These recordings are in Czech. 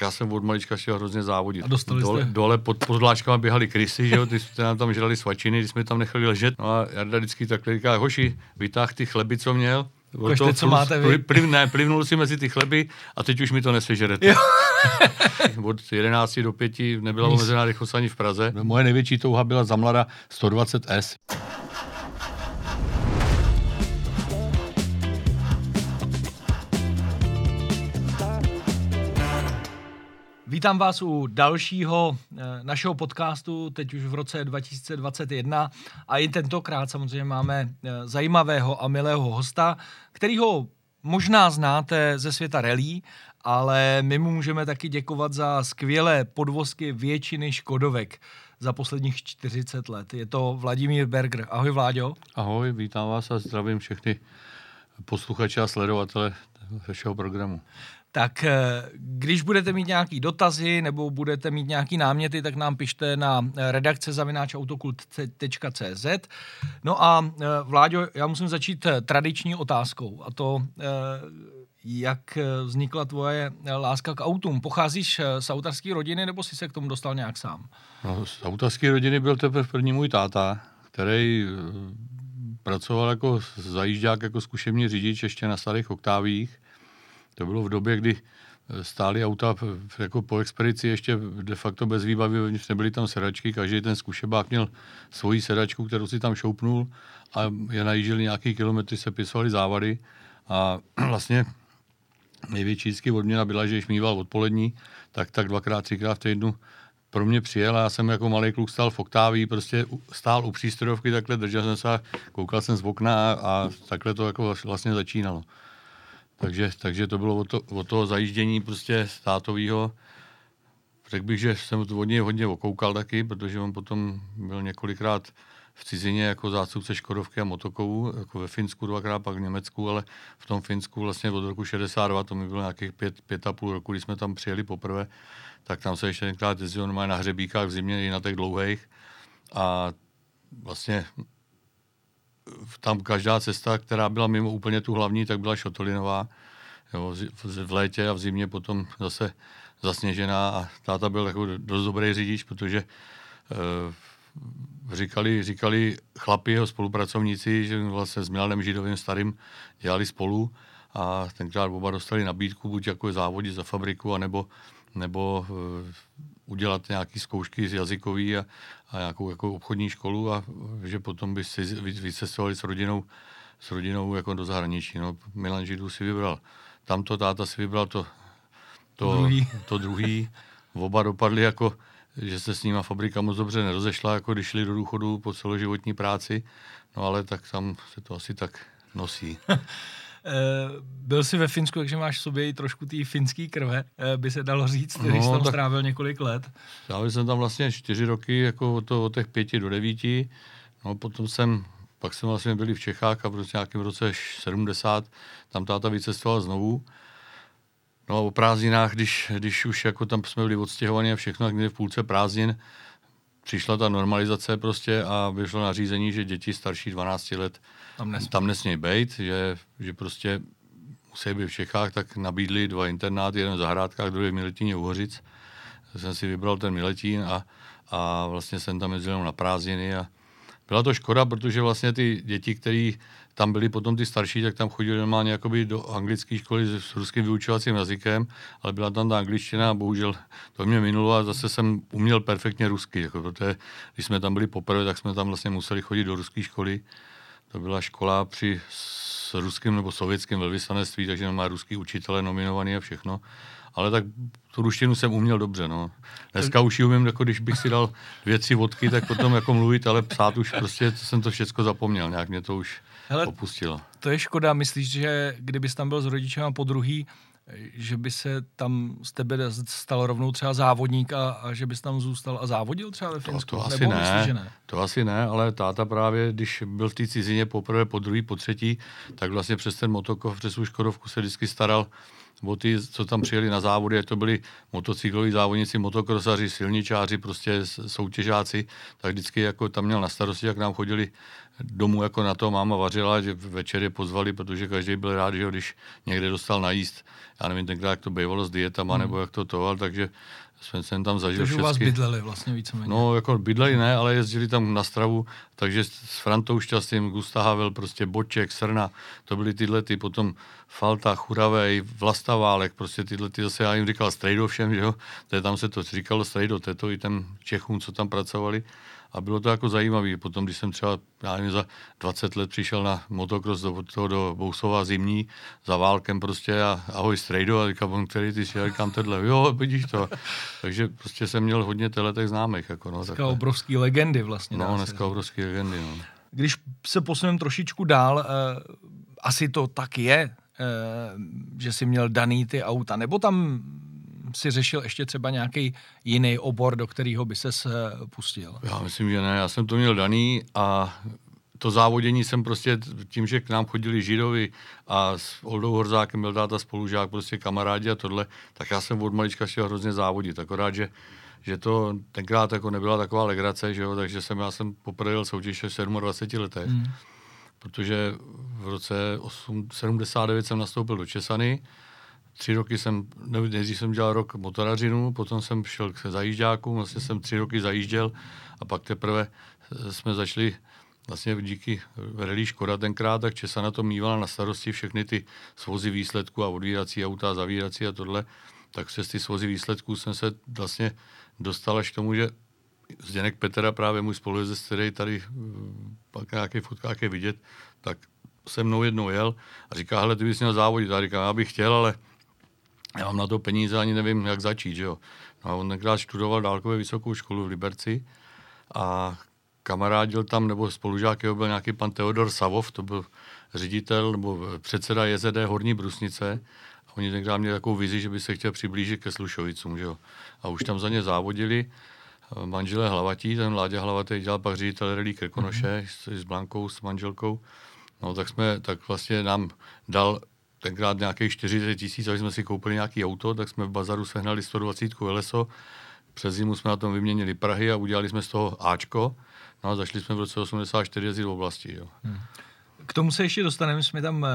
tak já jsem od malička chtěl hrozně závodit. A dostali dole, jste? dole pod podláčkama běhali krysy, že jo, ty, ty nám tam žrali svačiny, když jsme tam nechali ležet. No a Jarda vždycky takhle říká, hoši, vytáh ty chleby, co měl. Ukažte, co máte vy. Pliv, ne, plivnul si mezi ty chleby a teď už mi to nesežerete. Od 11 do 5 nebyla omezená rychlost ani v Praze. Moje největší touha byla za mlada 120S. Vítám vás u dalšího eh, našeho podcastu, teď už v roce 2021 a i tentokrát samozřejmě máme eh, zajímavého a milého hosta, kterýho možná znáte ze světa relí, ale my mu můžeme taky děkovat za skvělé podvozky většiny Škodovek za posledních 40 let. Je to Vladimír Berger. Ahoj Vláďo. Ahoj, vítám vás a zdravím všechny posluchače a sledovatele vašeho programu. Tak eh, když budete mít nějaký dotazy nebo budete mít nějaký náměty, tak nám pište na redakce zavináčautokult.cz. No a eh, Vláďo, já musím začít eh, tradiční otázkou a to, jak vznikla tvoje láska k autům. Pocházíš z autarské rodiny nebo jsi se k tomu dostal nějak sám? No, z autarské rodiny byl teprve první můj táta, který pracoval jako zajížďák, jako zkušební řidič ještě na starých oktávích to bylo v době, kdy eh, stály auta jako po expedici ještě de facto bez výbavy, nebyly tam sedačky, každý ten zkušebák měl svoji sedačku, kterou si tam šoupnul a je najížděli nějaký kilometry, se pisovali závady a vlastně největší vždycky odměna byla, že když mýval odpolední, tak tak dvakrát, třikrát v týdnu pro mě přijel a já jsem jako malý kluk stál v oktáví, prostě stál u přístrojovky, takhle držel jsem se, koukal jsem z okna a, a takhle to jako vlastně začínalo. Takže, takže to bylo o, to, o toho zajíždění prostě státového. Řekl bych, že jsem to hodně, hodně okoukal taky, protože on potom byl několikrát v cizině jako zástupce Škodovky a motokovů, jako ve Finsku dvakrát, pak v Německu, ale v tom Finsku vlastně od roku 62, to mi bylo nějakých pět, pět a půl roku, když jsme tam přijeli poprvé, tak tam se ještě tenkrát jezdil normálně na hřebíkách v zimě i na těch dlouhých. A vlastně tam každá cesta, která byla mimo úplně tu hlavní, tak byla šotolinová. Jo, v létě a v zimě potom zase zasněžená a táta byl jako dost dobrý řidič, protože e, říkali, říkali chlapi, jeho spolupracovníci, že vlastně s Milanem Židovým starým dělali spolu a tenkrát oba dostali nabídku buď jako závodit za fabriku, anebo nebo e, udělat nějaké zkoušky z jazykový a, a nějakou jako obchodní školu a že potom by si vycestovali s rodinou, s rodinou jako do zahraničí. No, Milan Židů si vybral tamto, táta si vybral to, to, druhý. to druhý. Oba dopadli jako, že se s nima fabrika moc dobře nerozešla, jako když šli do důchodu po celoživotní práci, no ale tak tam se to asi tak nosí. Eh, byl jsi ve Finsku, takže máš v sobě i trošku té finské krve, eh, by se dalo říct, když no, jsi tam strávil několik let. Já jsem tam vlastně čtyři roky, jako od, to, od těch pěti do devíti. No, potom jsem, pak jsem vlastně byli v Čechách a v roce, nějakém roce 70 tam táta vycestoval znovu. No a o prázdninách, když, když už jako tam jsme byli odstěhovaní a všechno, tak v půlce prázdnin přišla ta normalizace prostě a vyšlo nařízení, že děti starší 12 let tam, nesmí. tam nesmějí být, že, že prostě musí být v Čechách, tak nabídli dva internáty, jeden v Zahrádkách, druhý v Miletíně Uhořic. Jsem si vybral ten Miletín a, a vlastně jsem tam jezdil na prázdniny a byla to škoda, protože vlastně ty děti, které tam byli potom ty starší, tak tam chodili normálně jakoby do anglické školy s ruským vyučovacím jazykem, ale byla tam ta angličtina a bohužel to mě minulo a zase jsem uměl perfektně rusky, jako protože když jsme tam byli poprvé, tak jsme tam vlastně museli chodit do ruské školy to byla škola při s ruským nebo sovětským velvyslanectví, takže má ruský učitele nominovaný a všechno. Ale tak tu ruštinu jsem uměl dobře, no. Dneska už ji umím, jako když bych si dal dvě, tři vodky, tak potom jako mluvit, ale psát už prostě jsem to všechno zapomněl, nějak mě to už Hele, opustilo. To je škoda, myslíš, že kdybys tam byl s rodičem po druhý, že by se tam z tebe stal rovnou třeba závodník a, a že bys tam zůstal a závodil třeba ve Finsku? To, to asi Nebo ne, myslíš, že ne. To asi ne, ale táta právě, když byl v té cizině poprvé, po druhý, po třetí, tak vlastně přes ten motokov, přes svou Škodovku se vždycky staral o ty, co tam přijeli na závody, to byli motocykloví závodníci, motokrosaři, silničáři, prostě soutěžáci, tak vždycky jako tam měl na starosti, jak nám chodili domů jako na to máma vařila, že večer je pozvali, protože každý byl rád, že když někde dostal najíst, já nevím tenkrát, jak to bývalo s dietama, hmm. nebo jak to to, takže jsem, jsem tam zažil Takže u vás bydleli vlastně víceméně. No, jako bydleli ne, ale jezdili tam na stravu, takže s Frantou Šťastným, Gusta Havel, prostě Boček, Srna, to byly tyhle ty, potom Falta, Churavej, Vlastaválek, prostě tyhle ty zase já jim říkal Strejdo všem, že jo, to je, tam se to říkalo Strejdo, to je to i těm Čechům, co tam pracovali, a bylo to jako zajímavé. Potom, když jsem třeba, já nevím, za 20 let přišel na motocross do, toho do Bousova zimní za válkem prostě a ahoj strejdo a říkám, který ty si, já říkám tenhle, jo, vidíš to. Takže prostě jsem měl hodně teletek známých. Jako, no, dneska takhle. obrovský legendy vlastně. No, dneska obrovský legendy, no. Když se posuneme trošičku dál, eh, asi to tak je, eh, že si měl daný ty auta, nebo tam si řešil ještě třeba nějaký jiný obor, do kterého by ses pustil? Já myslím, že ne. Já jsem to měl daný a to závodění jsem prostě tím, že k nám chodili Židovi a s Oldou Horzákem byl táta spolužák, prostě kamarádi a tohle, tak já jsem od malička chtěl hrozně závodit. Akorát, že že to tenkrát jako nebyla taková legrace, že jo, takže jsem, já jsem poprvé jel soutěž v 27 letech, mm. protože v roce 8, 79 jsem nastoupil do Česany, tři roky jsem, nejdřív jsem dělal rok motorařinu, potom jsem šel k zajížďákům, vlastně jsem tři roky zajížděl a pak teprve eh, jsme začali vlastně díky relí Škoda tenkrát, tak Česa na to mývala na starosti všechny ty svozy výsledků a odvírací auta, zavírací a tohle, tak přes ty svozy výsledků jsem se vlastně dostal až k tomu, že Zdeněk Petera, právě můj spolujezdec, který tady eh, pak nějaké fotkách je vidět, tak se mnou jednou jel a říká, hele, ty bys měl závodit. A říká, já bych chtěl, ale já mám na to peníze, ani nevím, jak začít, že jo. No a on tenkrát studoval dálkově vysokou školu v Liberci a kamarádil tam, nebo spolužák jeho byl nějaký pan Teodor Savov, to byl ředitel nebo předseda JZD Horní Brusnice a oni tenkrát měli takovou vizi, že by se chtěl přiblížit ke Slušovicům, že jo. A už tam za ně závodili manželé Hlavatí, ten Láďa Hlavatý dělal pak ředitel Relí Krkonoše mm-hmm. s, s Blankou, s manželkou. No tak jsme, tak vlastně nám dal tenkrát nějakých 40 tisíc, aby jsme si koupili nějaký auto, tak jsme v bazaru sehnali 120 LSO, přes zimu jsme na tom vyměnili Prahy a udělali jsme z toho Ačko, no a zašli jsme v roce 84 jezdit v oblasti. Jo. Hmm. K tomu se ještě dostaneme, jsme tam uh,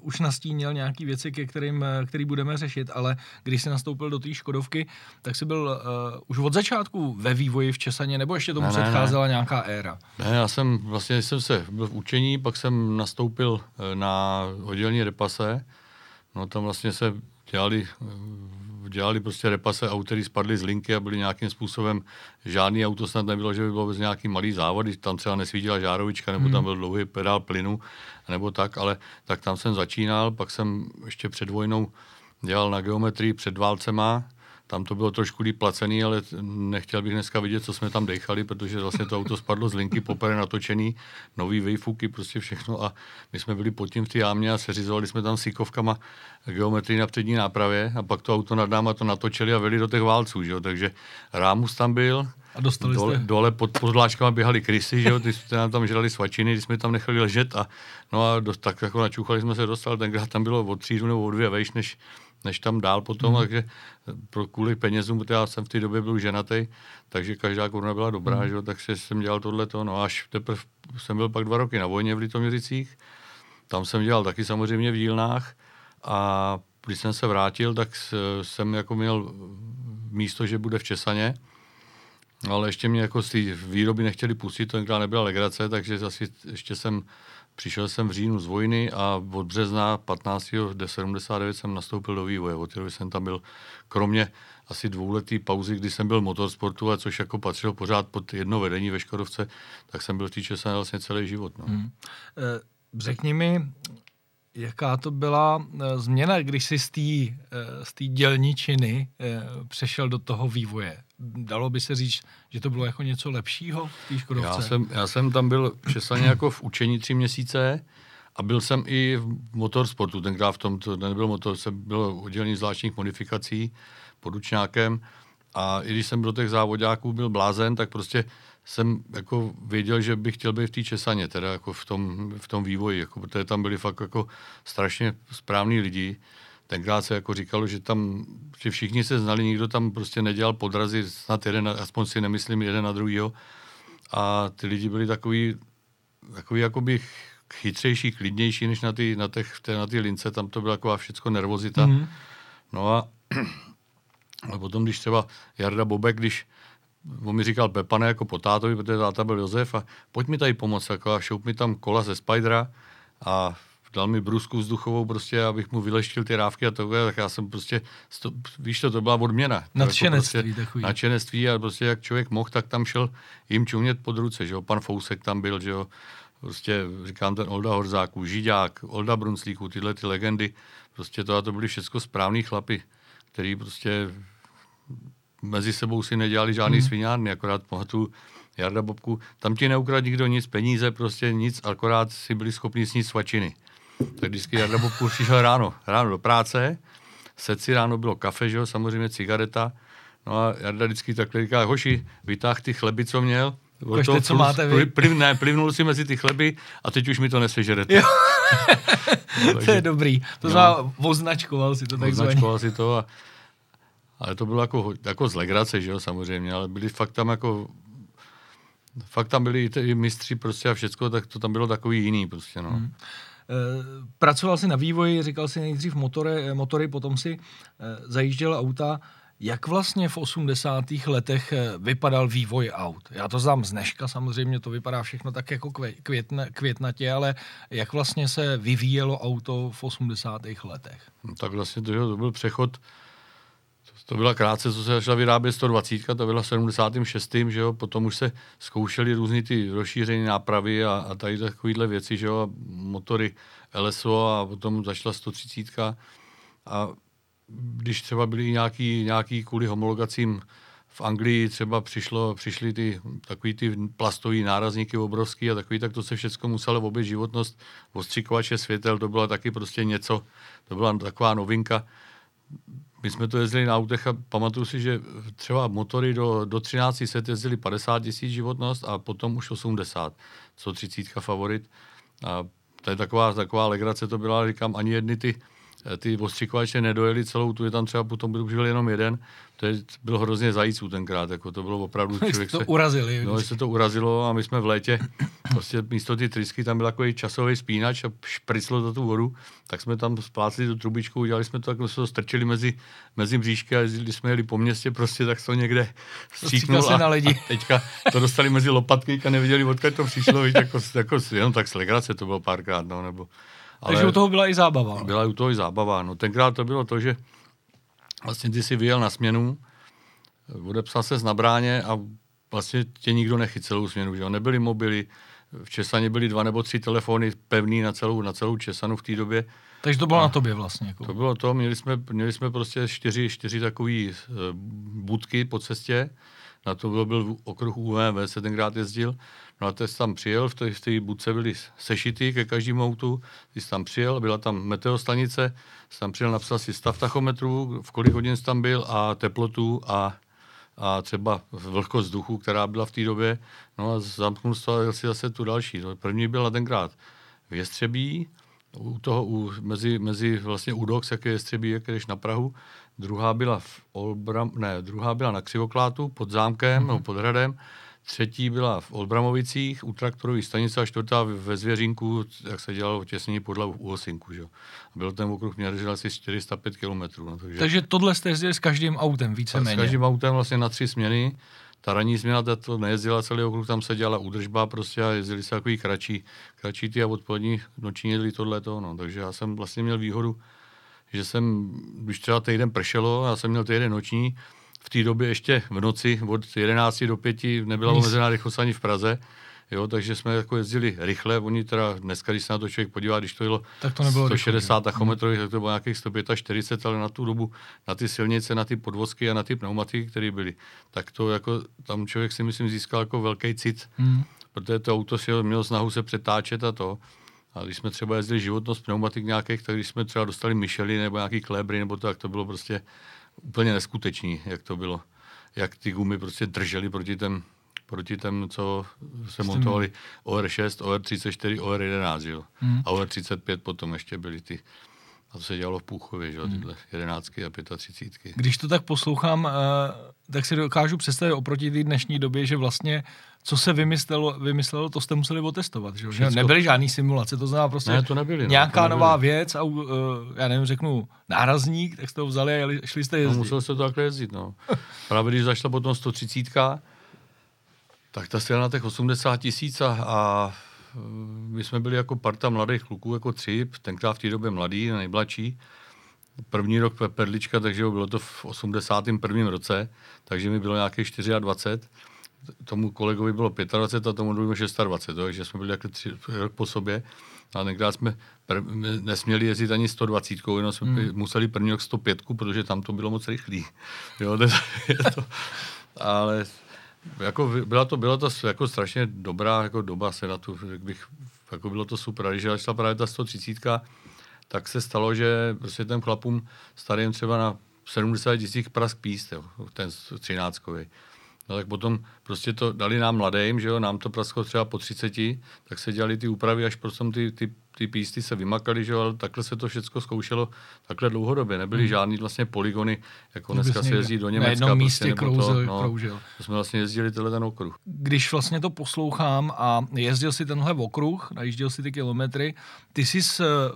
už nastínil nějaké věci, ke kterým, uh, který budeme řešit, ale když jsi nastoupil do té Škodovky, tak jsi byl uh, už od začátku ve vývoji v Česaně, nebo ještě tomu ne, předcházela ne. nějaká éra? Ne, já jsem vlastně jsem se byl v učení, pak jsem nastoupil na oddělení repase, no tam vlastně se dělali dělali prostě repase aut, které spadly z linky a byly nějakým způsobem, žádný auto snad nebylo, že by bylo bez nějaký malý závod, když tam třeba nesvítila žárovička, nebo hmm. tam byl dlouhý pedál plynu, nebo tak, ale tak tam jsem začínal, pak jsem ještě před vojnou dělal na geometrii před válcema, tam to bylo trošku líp placený, ale nechtěl bych dneska vidět, co jsme tam dechali, protože vlastně to auto spadlo z linky, poprvé natočený, nový vejfuky, prostě všechno a my jsme byli pod tím v té jámě a seřizovali jsme tam síkovkama geometrii na přední nápravě a pak to auto nad náma to natočili a veli do těch válců, že jo? takže rámus tam byl, a dostali dole, jste? Dole pod podláčkama běhali krysy, že jo, ty jste nám tam žrali svačiny, když jsme tam nechali ležet a no a dost, tak jako načuchali jsme se dostal, tenkrát tam bylo od třídu nebo od dvě vejš, než, než tam dál potom, mm. takže pro kvůli penězům, protože já jsem v té době byl ženatý, takže každá koruna byla dobrá, mm. že? takže jsem dělal tohleto, no až teprve jsem byl pak dva roky na vojně v Litoměřicích, tam jsem dělal taky samozřejmě v dílnách a když jsem se vrátil, tak jsem jako měl místo, že bude v Česaně, ale ještě mě jako z té výroby nechtěli pustit, to tenkrát nebyla legrace, takže zase ještě jsem Přišel jsem v říjnu z vojny a od března 15. 79 jsem nastoupil do vývoje. Od té jsem tam byl, kromě asi dvouletý pauzy, kdy jsem byl motorsportu, a což jako patřilo pořád pod jedno vedení ve Škodovce, tak jsem byl v té vlastně celý život. No. Hmm. Řekni mi, jaká to byla eh, změna, když jsi z té eh, z dělničiny přešel do toho vývoje? Dalo by se říct, že to bylo jako něco lepšího v té Škodovce? Já jsem, já jsem tam byl přesně jako v učení tři měsíce a byl jsem i v motorsportu. Tenkrát v tom to nebyl motor, jsem byl oddělení zvláštních modifikací pod učňákem a i když jsem do těch závodáků byl blázen, tak prostě jsem jako věděl, že bych chtěl být v té Česaně, teda jako v tom, v tom vývoji, jako, protože tam byli fakt jako strašně správní lidi tenkrát se jako říkalo, že tam, že všichni se znali, nikdo tam prostě nedělal podrazy, snad jeden, aspoň si nemyslím jeden na druhýho. A ty lidi byli takový takový jakoby chytřejší, klidnější, než na ty, na těch, na ty lince, tam to byla taková všecko nervozita. Mm-hmm. No a, a potom, když třeba Jarda Bobek, když on mi říkal Pepane jako po tátovi, protože táta byl Josef a pojď mi tady pomoct, jako a šoup mi tam kola ze Spidera a dal mi brusku vzduchovou prostě, abych mu vyleštil ty rávky a to, tak já jsem prostě, sto, víš to, to byla odměna. Nadšenectví jako prostě, Nadšenectví a prostě jak člověk mohl, tak tam šel jim čumět pod ruce, že jo, pan Fousek tam byl, že jo, prostě říkám ten Olda Horzáků, Židák, Olda Brunslíků, tyhle ty legendy, prostě to a to byly všechno správní chlapy, který prostě mezi sebou si nedělali žádný hmm. svinárny, akorát pamatuju Jarda Bobku, tam ti neukradl nikdo nic, peníze, prostě nic, akorát si byli schopni snít svačiny. Tak vždycky Jarda Bobku přišel ráno, ráno do práce, seci ráno bylo kafe, že jo, samozřejmě cigareta, no a Jarda vždycky takhle říká, hoši, vytáh ty chleby, co měl, Ukažte, co máte vy. Pliv, ne, plivnul si mezi ty chleby a teď už mi to nesežerete. no, to je dobrý. To no, znamená, označkoval si to takzvaně. Označkoval si to a ale to bylo jako, jako z legrace, že jo, samozřejmě, ale byli fakt tam jako fakt tam byli i mistři prostě a všecko, tak to tam bylo takový jiný prostě, no. Hmm. Pracoval si na vývoji, říkal si nejdřív motory, motory potom si eh, zajížděl auta. Jak vlastně v 80. letech eh, vypadal vývoj aut? Já to znám z dneška, samozřejmě to vypadá všechno tak jako května, květnatě, ale jak vlastně se vyvíjelo auto v 80. letech? No, tak vlastně to, to byl přechod to byla krátce, co se začala vyrábět 120, to byla v 76. Že jo? Potom už se zkoušely různé ty rozšířené nápravy a, a tady takovéhle věci, že jo? motory LSO a potom začala 130. A když třeba byly nějaký, nějaký kvůli homologacím v Anglii třeba přišlo, přišly ty takový ty plastové nárazníky obrovský a takový, tak to se všechno muselo obět životnost, ostřikovače světel, to byla taky prostě něco, to byla taková novinka my jsme to jezdili na autech a pamatuju si, že třeba motory do, do 13 set jezdili 50 tisíc životnost a potom už 80, co 30 favorit. A to je taková, taková legrace to byla, říkám, ani jedny ty, ty ostřikovače nedojeli celou tu, je tam třeba potom byl jenom jeden, to je, bylo hrozně zajíců tenkrát, jako to bylo opravdu člověk to se, urazili. No, se to urazilo a my jsme v létě, prostě místo ty trysky tam byl takový časový spínač a špriclo to tu vodu, tak jsme tam splácli tu trubičku, udělali jsme to, jako jsme to strčili mezi, mezi bříšky a když jsme jeli po městě, prostě tak to někde stříknul a, na lidi. a, teďka to dostali mezi lopatky a neviděli, odkud to přišlo, víš, jako, jako, jenom tak slegrace to bylo párkrát, no, nebo ale Takže u toho byla i zábava. Byla u toho i zábava. No tenkrát to bylo to, že vlastně ty si vyjel na směnu, odepsal se na bráně a vlastně tě nikdo nechyt celou směnu. Že? Nebyly mobily, v Česaně byly dva nebo tři telefony pevný na celou, na celou Česanu v té době. Takže to bylo a na tobě vlastně. Jako. To bylo to, měli jsme, měli jsme prostě čtyři, čtyři takové uh, budky po cestě, na to byl, byl okruh UVV, se tenkrát jezdil. No a teď tam přijel, v té, v té budce byly sešity ke každému autu, ty jsi tam přijel, byla tam meteostanice, jsi tam přijel, napsal si stav tachometru, v kolik hodin jsi tam byl a teplotu a, a třeba vlhkost vzduchu, která byla v té době. No a zamknul si zase tu další. No, první byla tenkrát v Jestřebí, u toho, u, mezi, mezi vlastně u Dox, jak je Jestřebí, jak jdeš na Prahu. Druhá byla v Olbram, ne, druhá byla na Křivoklátu pod zámkem, mm-hmm. nebo pod hradem třetí byla v Olbramovicích u traktorové stanice a čtvrtá ve Zvěřínku, jak se dělalo těsnění podle u Osinku. Že? A byl ten okruh, měl asi 405 km. No, takže, takže tohle jste jezdili s každým autem víceméně? S každým autem vlastně na tři směny. Ta ranní směna to nejezdila celý okruh, tam se dělala údržba prostě a jezdili se takový kratší, kratší ty a odpolední noční jezdili tohle no. Takže já jsem vlastně měl výhodu, že jsem, když třeba týden pršelo, já jsem měl týden noční, v té době ještě v noci od 11 do 5 nebyla omezená rychlost ani v Praze. Jo, takže jsme jako jezdili rychle, oni teda dneska, když se na to člověk podívá, když to jelo tak to nebylo 160 tachometrů, tak to bylo nějakých 145, ale na tu dobu, na ty silnice, na ty podvozky a na ty pneumatiky, které byly, tak to jako tam člověk si myslím získal jako velký cit, hmm. protože to auto si mělo snahu se přetáčet a to. A když jsme třeba jezdili životnost pneumatik nějakých, tak když jsme třeba dostali Michelin nebo nějaký klébry, nebo to, tak to bylo prostě úplně neskutečný, jak to bylo. Jak ty gumy prostě držely proti těm, proti těm, co se montovali OR6, OR34, OR11, jo. Hmm. A OR35 potom ještě byly ty a to se dělalo v Půchově, že? Hmm. tyhle jedenáctky a 35. Když to tak poslouchám, uh, tak si dokážu představit oproti té dnešní době, že vlastně co se vymyslelo, vymyslelo to jste museli otestovat. Že? že nebyly žádný simulace, to znamená prostě ne, to nebyly, no, nějaká to nebyly. nová věc a uh, já nevím, řeknu nárazník, tak jste ho vzali a šli jste jezdit. No, musel se to takhle jezdit, no. Právě když zašla potom 130, tak ta se na těch 80 tisíc a, a my jsme byli jako parta mladých kluků, jako tři, tenkrát v té době mladý, nejmladší. První rok Perlička, takže bylo to v 81. roce, takže mi bylo nějakých 24 tomu kolegovi bylo 25 a tomu druhému 26, takže jsme byli jako tři rok po sobě. A tenkrát jsme pr- nesměli jezdit ani 120, jenom jsme hmm. museli první rok 105, protože tam to bylo moc rychlý. Jo, to, je to, ale jako byla to, byla to jako strašně dobrá jako doba se na tu, bych, jako bylo to super. Když šla právě ta 130, tak se stalo, že prostě těm chlapům starým třeba na 70 tisíc prask píst, jo, ten 13 No tak potom prostě to dali nám mladým, že jo, nám to prasklo třeba po 30, tak se dělali ty úpravy, až potom ty, ty ty písty se vymakaly, že ale takhle se to všechno zkoušelo takhle dlouhodobě. Nebyly hmm. žádný vlastně poligony, jako dneska se jezdí do Německa. Na jednom prostě místě krouzel, to, no, kroužil. To jsme vlastně jezdili tenhle ten okruh. Když vlastně to poslouchám a jezdil si tenhle okruh, najížděl si ty kilometry, ty jsi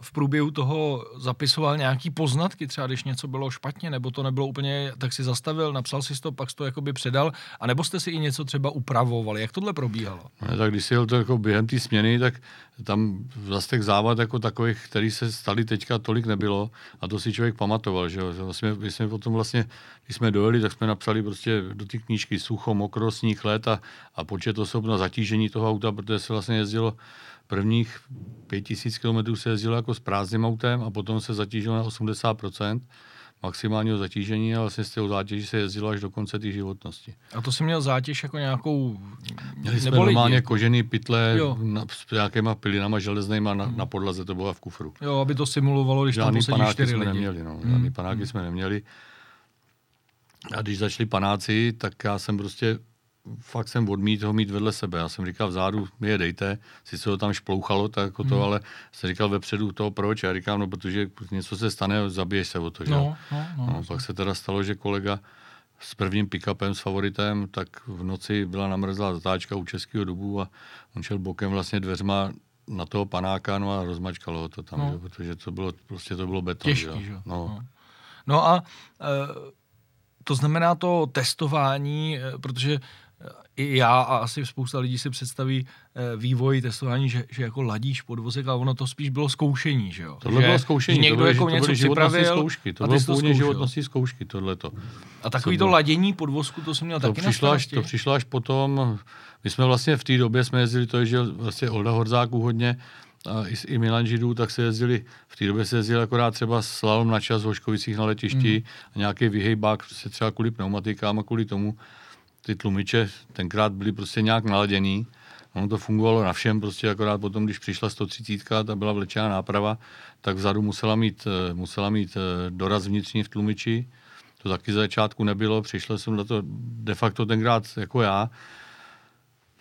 v průběhu toho zapisoval nějaký poznatky, třeba když něco bylo špatně, nebo to nebylo úplně, tak si zastavil, napsal si to, pak to jakoby předal, a nebo jste si i něco třeba upravovali. Jak tohle probíhalo? Ne, tak když si jel to jako během té směny, tak tam zase závad jako takových, který se stali teďka, tolik nebylo a to si člověk pamatoval, že jo. Vlastně, my jsme potom vlastně, když jsme dojeli, tak jsme napsali prostě do té knížky sucho, mokro, sníh, let a, a počet osob na zatížení toho auta, protože se vlastně jezdilo prvních 5000 km se jezdilo jako s prázdným autem a potom se zatížilo na 80% maximálního zatížení a vlastně z toho zátěží se jezdilo až do konce té životnosti. A to si měl zátěž jako nějakou... Měli jsme normálně lidi? kožený pytle na, s nějakýma pilinama železnýma na, hmm. na podlaze, to bylo v kufru. Jo, aby to simulovalo, když žádný tam panáky jsme lidi. neměli, no. Žádný hmm. panáky hmm. jsme neměli. A když začali panáci, tak já jsem prostě fakt jsem odmít ho mít vedle sebe. Já jsem říkal vzadu, mi je dejte, sice ho tam šplouchalo, tak jako to, hmm. ale jsem říkal vepředu toho proč. Já říkám, no protože něco se stane, zabiješ se o to. Že? No, no, no, no, pak se teda stalo, že kolega s prvním pick-upem, s favoritem, tak v noci byla namrzlá zatáčka u českého dubu a on šel bokem vlastně dveřma na toho panáka no a rozmačkalo ho to tam, no. že? protože to bylo, prostě to bylo beton. Těžký, že? že? No. no. no a e, to znamená to testování, e, protože i já a asi spousta lidí si představí eh, vývoj testování, že, že jako ladíš podvozek, ale ono to spíš bylo zkoušení, že jo? Tohle že, bylo zkoušení, že někdo to bylo, jako to něco připravil zkoušky, to bylo původně životnostní zkoušky, tohleto. A takový to ladění podvozku, to jsem měl to taky přišlo až, To přišlo až potom, my jsme vlastně v té době jsme jezdili to, že vlastně Olda Horzáků hodně, a i, i Milan Židů, tak se jezdili, v té době se jezdili akorát třeba slalom na čas v Hoškovicích na letišti mm. a nějaký vyhejbák se třeba kvůli pneumatikám a kvůli tomu ty tlumiče tenkrát byly prostě nějak naladěný. Ono to fungovalo na všem, prostě akorát potom, když přišla 130, ta byla vlečená náprava, tak vzadu musela mít, eh, musela mít eh, doraz vnitřní v tlumiči. To taky za začátku nebylo, přišel jsem na to de facto tenkrát jako já.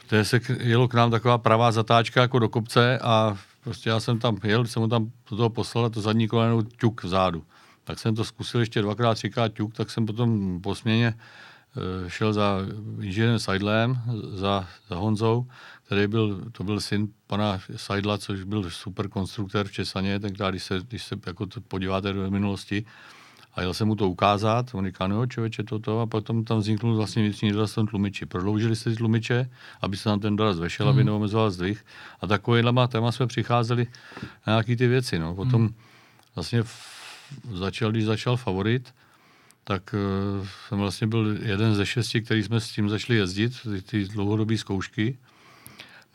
To se jelo k nám taková pravá zatáčka jako do kopce a prostě já jsem tam jel, jsem mu tam do toho poslal to zadní koleno ťuk vzadu. Tak jsem to zkusil ještě dvakrát, třikrát ťuk, tak jsem potom po směně šel za inženýrem Seidlem, za, za Honzou, který byl, to byl syn pana Seidla, což byl super konstruktor v Česaně, tenkrát, když se, když se jako to podíváte do minulosti, a jel jsem mu to ukázat, on říká, no člověče, toto, a potom tam vzniknul vlastně vnitřní doraz v tlumiči. Prodloužili se ty tlumiče, aby se tam ten doraz vešel, mm. aby mhm. neomezoval zdvih. A takovýhlema téma jsme přicházeli na nějaký ty věci. No. Potom mm. vlastně v, začal, když začal favorit, tak uh, jsem vlastně byl jeden ze šesti, který jsme s tím začali jezdit, ty, ty dlouhodobé zkoušky.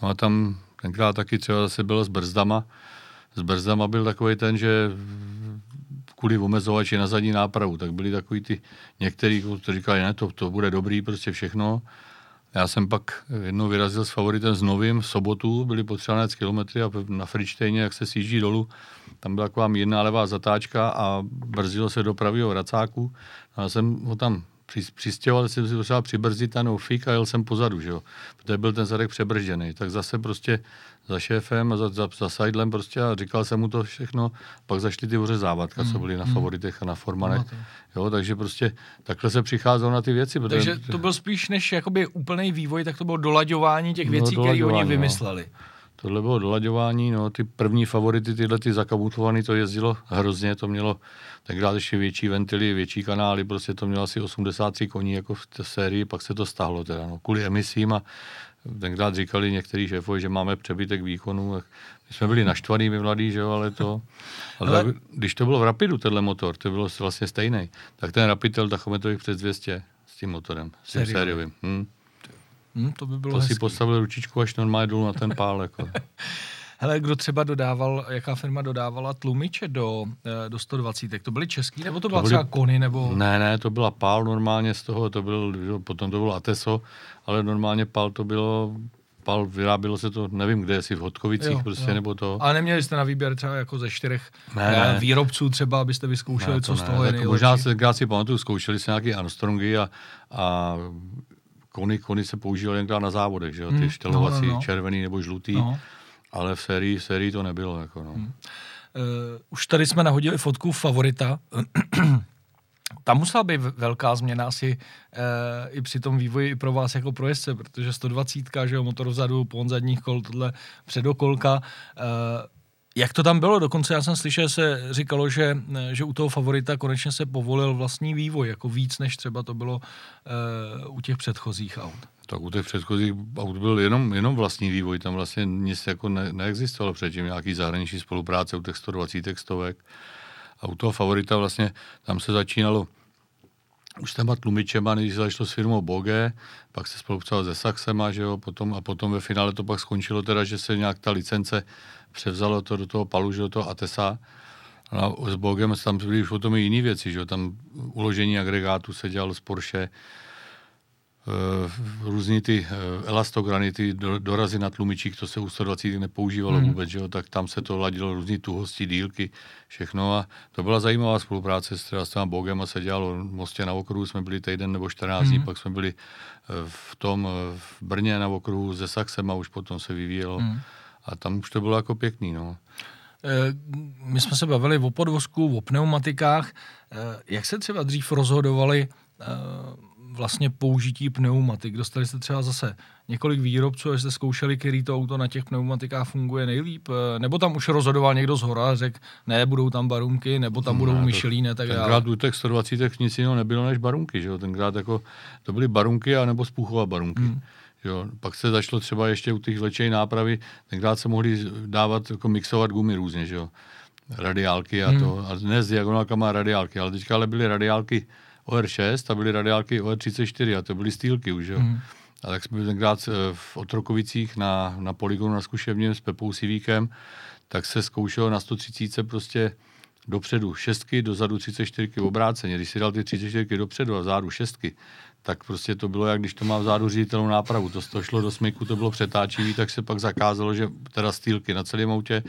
No a tam tenkrát taky třeba zase bylo s brzdama. S brzdama byl takový ten, že kvůli omezovači na zadní nápravu, tak byli takový ty některý, kteří říkali, ne, to, to bude dobrý, prostě všechno. Já jsem pak jednou vyrazil s favoritem s novým v sobotu, byly potřebné kilometry a na Fričtejně, jak se sjíždí dolů, tam byla taková mírná levá zatáčka a brzdilo se do pravého vracáku. A já jsem ho tam při, přistěhoval jsem si potřeboval přibrzdit ten ofík a jel jsem pozadu, že jo. Protože byl ten zadek přebržděný. Tak zase prostě za šéfem a za, za, za Seidlem prostě a říkal jsem mu to všechno. Pak zašly ty závatka, mm. co byly na favoritech a na formanech. Jo, takže prostě takhle se přicházelo na ty věci. Protože... Takže to byl spíš než jakoby úplný vývoj, tak to bylo dolaďování těch věcí, no, které oni no. vymysleli. No. Tohle bylo dolaďování, no, ty první favority, tyhle ty zakamuflované, to jezdilo hrozně, to mělo tenkrát ještě větší ventily, větší kanály, prostě to mělo asi 83 koní jako v té sérii, pak se to stáhlo teda, no, kvůli emisím a tenkrát říkali některý šéfové, že máme přebytek výkonu, my jsme byli naštvaný, my mladí, že jo, ale to, ale, ale... když to bylo v Rapidu, tenhle motor, to bylo vlastně stejný, tak ten Rapid byl tachometrových přes 200 s tím motorem, s tím sériovým. Hm. Hmm, to by bylo To hezký. si postavil ručičku až normálně dolů na ten pál. Jako. Hele, kdo třeba dodával, jaká firma dodávala tlumiče do, eh, do 120, tak to byly český, nebo to, to byla byly, třeba Kony, nebo... Ne, ne, to byla PAL normálně z toho, to byl, potom to bylo Ateso, ale normálně PAL to bylo, PAL vyrábilo se to, nevím kde, jestli v Hodkovicích jo, prostě, jo. nebo to. A neměli jste na výběr třeba jako ze čtyřech ne, ne. výrobců třeba, abyste vyzkoušeli, ne, co ne. z toho je nejlepší? Možná se, já si pamatuju, zkoušeli se nějaký Armstrongy a, a kony, kony se používaly jen na závodech, že jo? ty hmm, štelovací, no, no, no. červený nebo žlutý, no. ale v sérii, v sérii to nebylo. Jako, no. Hmm. Uh, už tady jsme nahodili fotku favorita. Tam musela být velká změna asi e, i při tom vývoji i pro vás jako pro jezdce, protože 120, že jo, motor vzadu, pon zadních kol, tohle předokolka. E, jak to tam bylo? Dokonce já jsem slyšel, se říkalo, že, že u toho favorita konečně se povolil vlastní vývoj, jako víc, než třeba to bylo uh, u těch předchozích aut. Tak u těch předchozích aut byl jenom, jenom vlastní vývoj, tam vlastně nic jako ne, neexistovalo předtím, nějaký zahraniční spolupráce u těch 120 stovek. A u toho favorita vlastně tam se začínalo už s těma tlumičema, než začalo s firmou Boge, pak se spolupracoval se Saxema, že jo, potom, a potom ve finále to pak skončilo teda, že se nějak ta licence převzalo to do toho palu, že do toho Atesa. A s Bogem tam byly už o tom i jiné věci, že tam uložení agregátu se dělalo z Porsche, Eh, různý ty eh, elastograny, ty dorazy na tlumičích, to se u 120 nepoužívalo hmm. vůbec, že jo? tak tam se to ladilo různý tuhosti, dílky, všechno a to byla zajímavá spolupráce s, třeba s těma Bogem a se dělalo v Mostě na okruhu, jsme byli týden nebo 14 dní, hmm. pak jsme byli eh, v tom v Brně na okruhu se Saxem a už potom se vyvíjelo hmm. A tam už to bylo jako pěkný. No. My jsme se bavili o podvozku, o pneumatikách. Jak se třeba dřív rozhodovali vlastně použití pneumatik. Dostali jste třeba zase několik výrobců, a jste zkoušeli, který to auto na těch pneumatikách funguje nejlíp, eh, nebo tam už rozhodoval někdo z hora a řekl, ne, budou tam barunky, nebo tam budou ne, Michelin, tak Tenkrát u těch 120 nic jiného nebylo než barunky, že jo? tenkrát jako, to byly barunky a nebo barunky. Hmm. Jo, pak se začalo třeba ještě u těch vlečej nápravy, tenkrát se mohli dávat, jako mixovat gumy různě, že jo? radiálky a hmm. to. A dnes diagonálka radiálky, ale teďka ale byly radiálky OR6 a byly radiálky OR34 a to byly stýlky už, jo. Mm. A tak jsme byli tenkrát eh, v Otrokovicích na, na poligonu na zkušebně s Pepou Sivíkem, tak se zkoušelo na 130 prostě dopředu šestky, dozadu 34 obráceně. Když si dal ty 34 dopředu a vzadu šestky, tak prostě to bylo, jak když to má vzadu ředitelnou nápravu. To, to šlo do smyku, to bylo přetáčivý, tak se pak zakázalo, že teda stýlky na celém autě,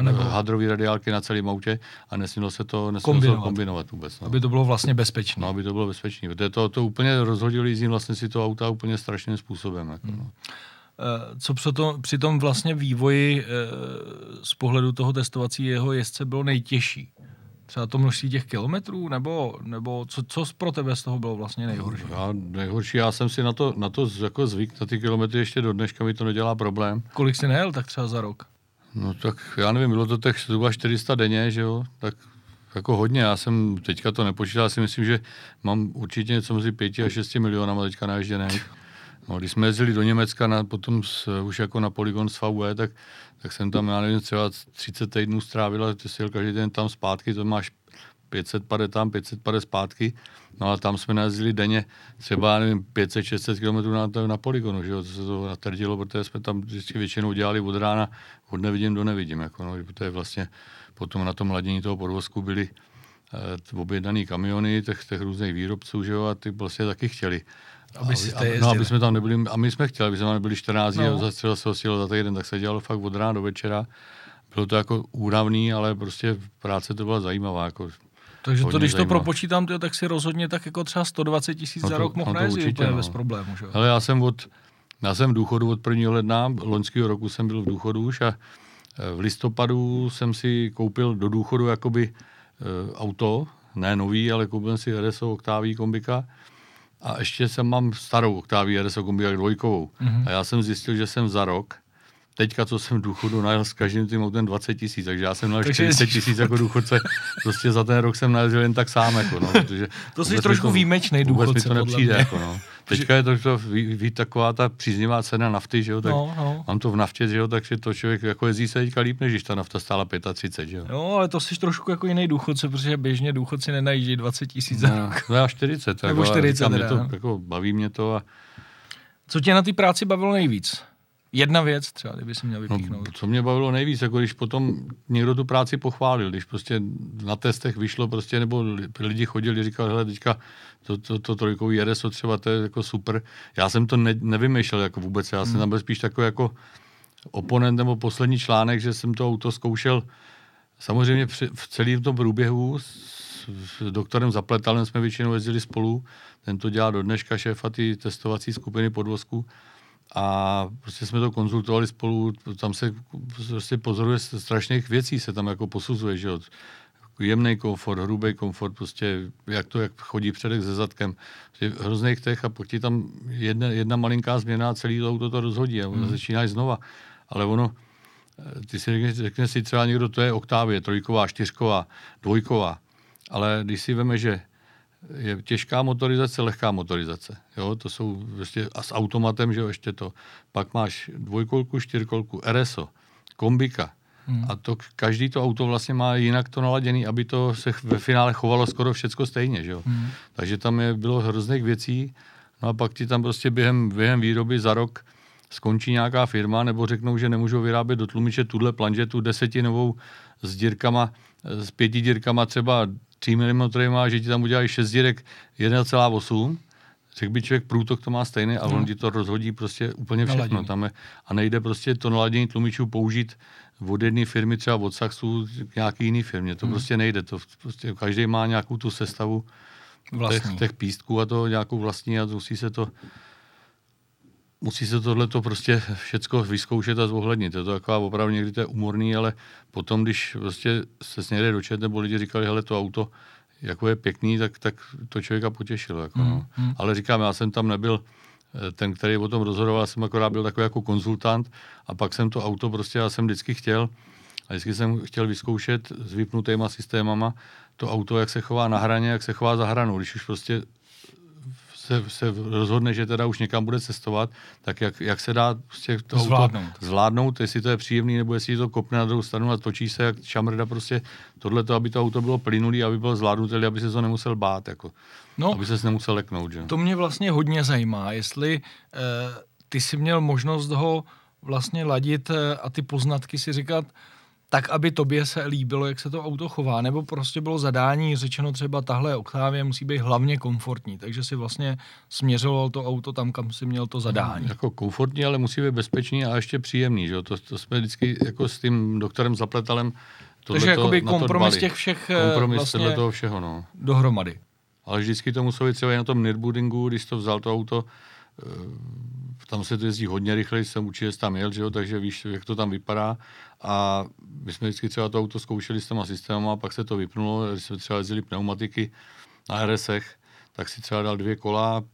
nebo hadrový radiálky na celém autě a nesmělo se to, nesmělo kombinovat. Se to kombinovat vůbec. No. Aby to bylo vlastně bezpečné. No, aby to bylo bezpečné. To, to, to úplně rozhodilo jízdím vlastně si to auta úplně strašným způsobem. Jako, hmm. no. Eh, co při tom, při tom vlastně vývoji eh, z pohledu toho testovacího jezdce bylo nejtěžší? Třeba to množství těch kilometrů, nebo, nebo co, co pro tebe z toho bylo vlastně nejhorší? Já, nejhorší, já jsem si na to, na to jako zvyk, na ty kilometry ještě do dneška mi to nedělá problém. Kolik jsi nejel tak třeba za rok? No tak já nevím, bylo to tak zhruba 400 denně, že jo, tak jako hodně. Já jsem teďka to nepočítal, si myslím, že mám určitě něco mezi 5 a 6 milionama teďka naježděných. No, když jsme jezdili do Německa na, potom s, už jako na poligon s VW, tak, tak jsem tam, já nevím, třeba 30 týdnů strávil a ty si jel každý den tam zpátky, to máš 500 pade tam, 500 pade zpátky. No a tam jsme najezdili denně třeba, já nevím, 500-600 km na, na poligonu, že jo, to se to natrdilo, protože jsme tam vždycky většinou dělali od rána, od nevidím do nevidím, jako no, protože vlastně potom na tom ladění toho podvozku byly eh, objednaný kamiony těch, těch různých výrobců, že jo, a ty vlastně taky chtěli aby, si aby, no, aby jsme tam nebyli, a my jsme chtěli, aby jsme tam nebyli 14 dní no. a zase se osílo za týden, tak se dělalo fakt od rána do večera. Bylo to jako úravný, ale prostě práce to byla zajímavá. Jako Takže to, když to zajímavá. propočítám, tyjo, tak si rozhodně tak jako třeba 120 tisíc No za to- rok mohl no to úplně no. bez problémů. Že? Ale já jsem od, já jsem v důchodu od 1. ledna, loňského roku jsem byl v důchodu už a eh, v listopadu jsem si koupil do důchodu jakoby e, auto, ne nový, ale koupil si RSO Octavii kombika a ještě jsem mám starou Octavii RSO kombika dvojkovou. Mm-hmm. A já jsem zjistil, že jsem za rok Teďka, co jsem v důchodu, najel s každým tím autem 20 tisíc, takže já jsem najel Takže 40 jezdíš- tisíc jako důchodce. Prostě za ten rok jsem najezdil jen tak sám, jako, no, protože To jsi trošku výjimečnej Vůbec mi důchodce, to nepřijde, mě. jako, no. Teďka je to, to ví, ví, taková ta příznivá cena nafty, že jo, tak No, no. mám to v naftě, že jo, takže to člověk jako jezdí se teďka líp, než když ta nafta stála 35, že jo. Jo, ale to jsi trošku jako jiný důchodce, protože běžně důchodci nenajíždí 20 tisíc za No, rok. no já 40, Nebo jako, a 40 říkám, mě teda, to, no. jako, baví mě to a Co tě na té práci bavilo nejvíc? Jedna věc třeba, kdyby si měl No, vypíchnout. co mě bavilo nejvíc, jako když potom někdo tu práci pochválil, když prostě na testech vyšlo prostě, nebo li- lidi chodili, říkali, hele, teďka to, to, to trojkový RSO třeba, to je jako super. Já jsem to ne, nevymýšlel jako vůbec, já jsem tam byl spíš takový jako oponent nebo poslední článek, že jsem to auto zkoušel samozřejmě při, v celém tom průběhu s, s doktorem Zapletalem jsme většinou jezdili spolu, ten to dělá do dneška šéfa ty testovací skupiny podvozku a prostě jsme to konzultovali spolu, tam se prostě pozoruje strašných věcí, se tam jako posuzuje, že jo. Jemný komfort, hrubý komfort, prostě jak to, jak chodí předek se zadkem. Prostě hrozných těch a pokud ti tam jedna, jedna malinká změna a celý to auto to rozhodí a hmm. začínáš znova. Ale ono, eh, ty si řekne, řekne si třeba někdo, to je oktávě, trojková, čtyřková, dvojková. Ale když si veme, že je těžká motorizace, lehká motorizace. Jo, to jsou prostě a s automatem, že jo, ještě to. Pak máš dvojkolku, čtyřkolku, RSO, kombika. Hmm. A to každý to auto vlastně má jinak to naladěný, aby to se ve finále chovalo skoro všecko stejně, že jo. Hmm. Takže tam je, bylo hrozných věcí, no a pak ti tam prostě během, během výroby za rok skončí nějaká firma, nebo řeknou, že nemůžou vyrábět do tlumiče tuhle planžetu desetinovou s dírkama, s pěti dírkama třeba 3 mm, že ti tam udělají 6 dírek 1,8, řekl by člověk, průtok to má stejný a on ti to rozhodí prostě úplně všechno. Tam je, a nejde prostě to naladění tlumičů použít od jedné firmy, třeba od Saxu k nějaký jiný firmě. To hmm. prostě nejde. To prostě každý má nějakou tu sestavu těch, těch pístků a to nějakou vlastní a musí se to musí se tohle to prostě všecko vyzkoušet a zohlednit. Je to taková opravdu někdy to je umorný, ale potom, když prostě se někde dočet, nebo lidi říkali, hele, to auto jako je pěkný, tak, tak to člověka potěšilo. Jako, no. Ale říkám, já jsem tam nebyl eh, ten, který o tom rozhodoval, já jsem akorát byl takový jako konzultant a pak jsem to auto prostě, já jsem vždycky chtěl, a vždycky jsem chtěl vyzkoušet s vypnutýma systémama to auto, jak se chová na hraně, jak se chová za hranou. Když už prostě se, se rozhodne, že teda už někam bude cestovat, tak jak, jak se dá prostě to Zvládnout. auto zvládnout, jestli to je příjemný, nebo jestli to kopne na druhou stranu a točí se jak šamrda prostě tohle aby to auto bylo plynulý, aby bylo zvládnutelné, aby se to nemusel bát, jako, No, aby se nemusel leknout. Že? to mě vlastně hodně zajímá, jestli eh, ty jsi měl možnost ho vlastně ladit eh, a ty poznatky si říkat, tak, aby tobě se líbilo, jak se to auto chová, nebo prostě bylo zadání řečeno třeba tahle oktávě musí být hlavně komfortní, takže si vlastně směřoval to auto tam, kam si měl to zadání. Jako komfortní, ale musí být bezpečný a ještě příjemný. Že? To, to jsme vždycky jako s tím doktorem Zapletalem Takže jakoby to kompromis dbali. těch všech eh, kompromis vlastně toho všeho. No. dohromady. Ale vždycky to muselo být třeba i na tom Nürburgringu, když to vzal to auto, eh, tam se to jezdí hodně rychle, jsem určitě tam jel, že jo, takže víš, jak to tam vypadá. A my jsme vždycky třeba to auto zkoušeli s těma systémama, pak se to vypnulo, když jsme třeba jezdili pneumatiky na RSech, tak si třeba dal dvě kola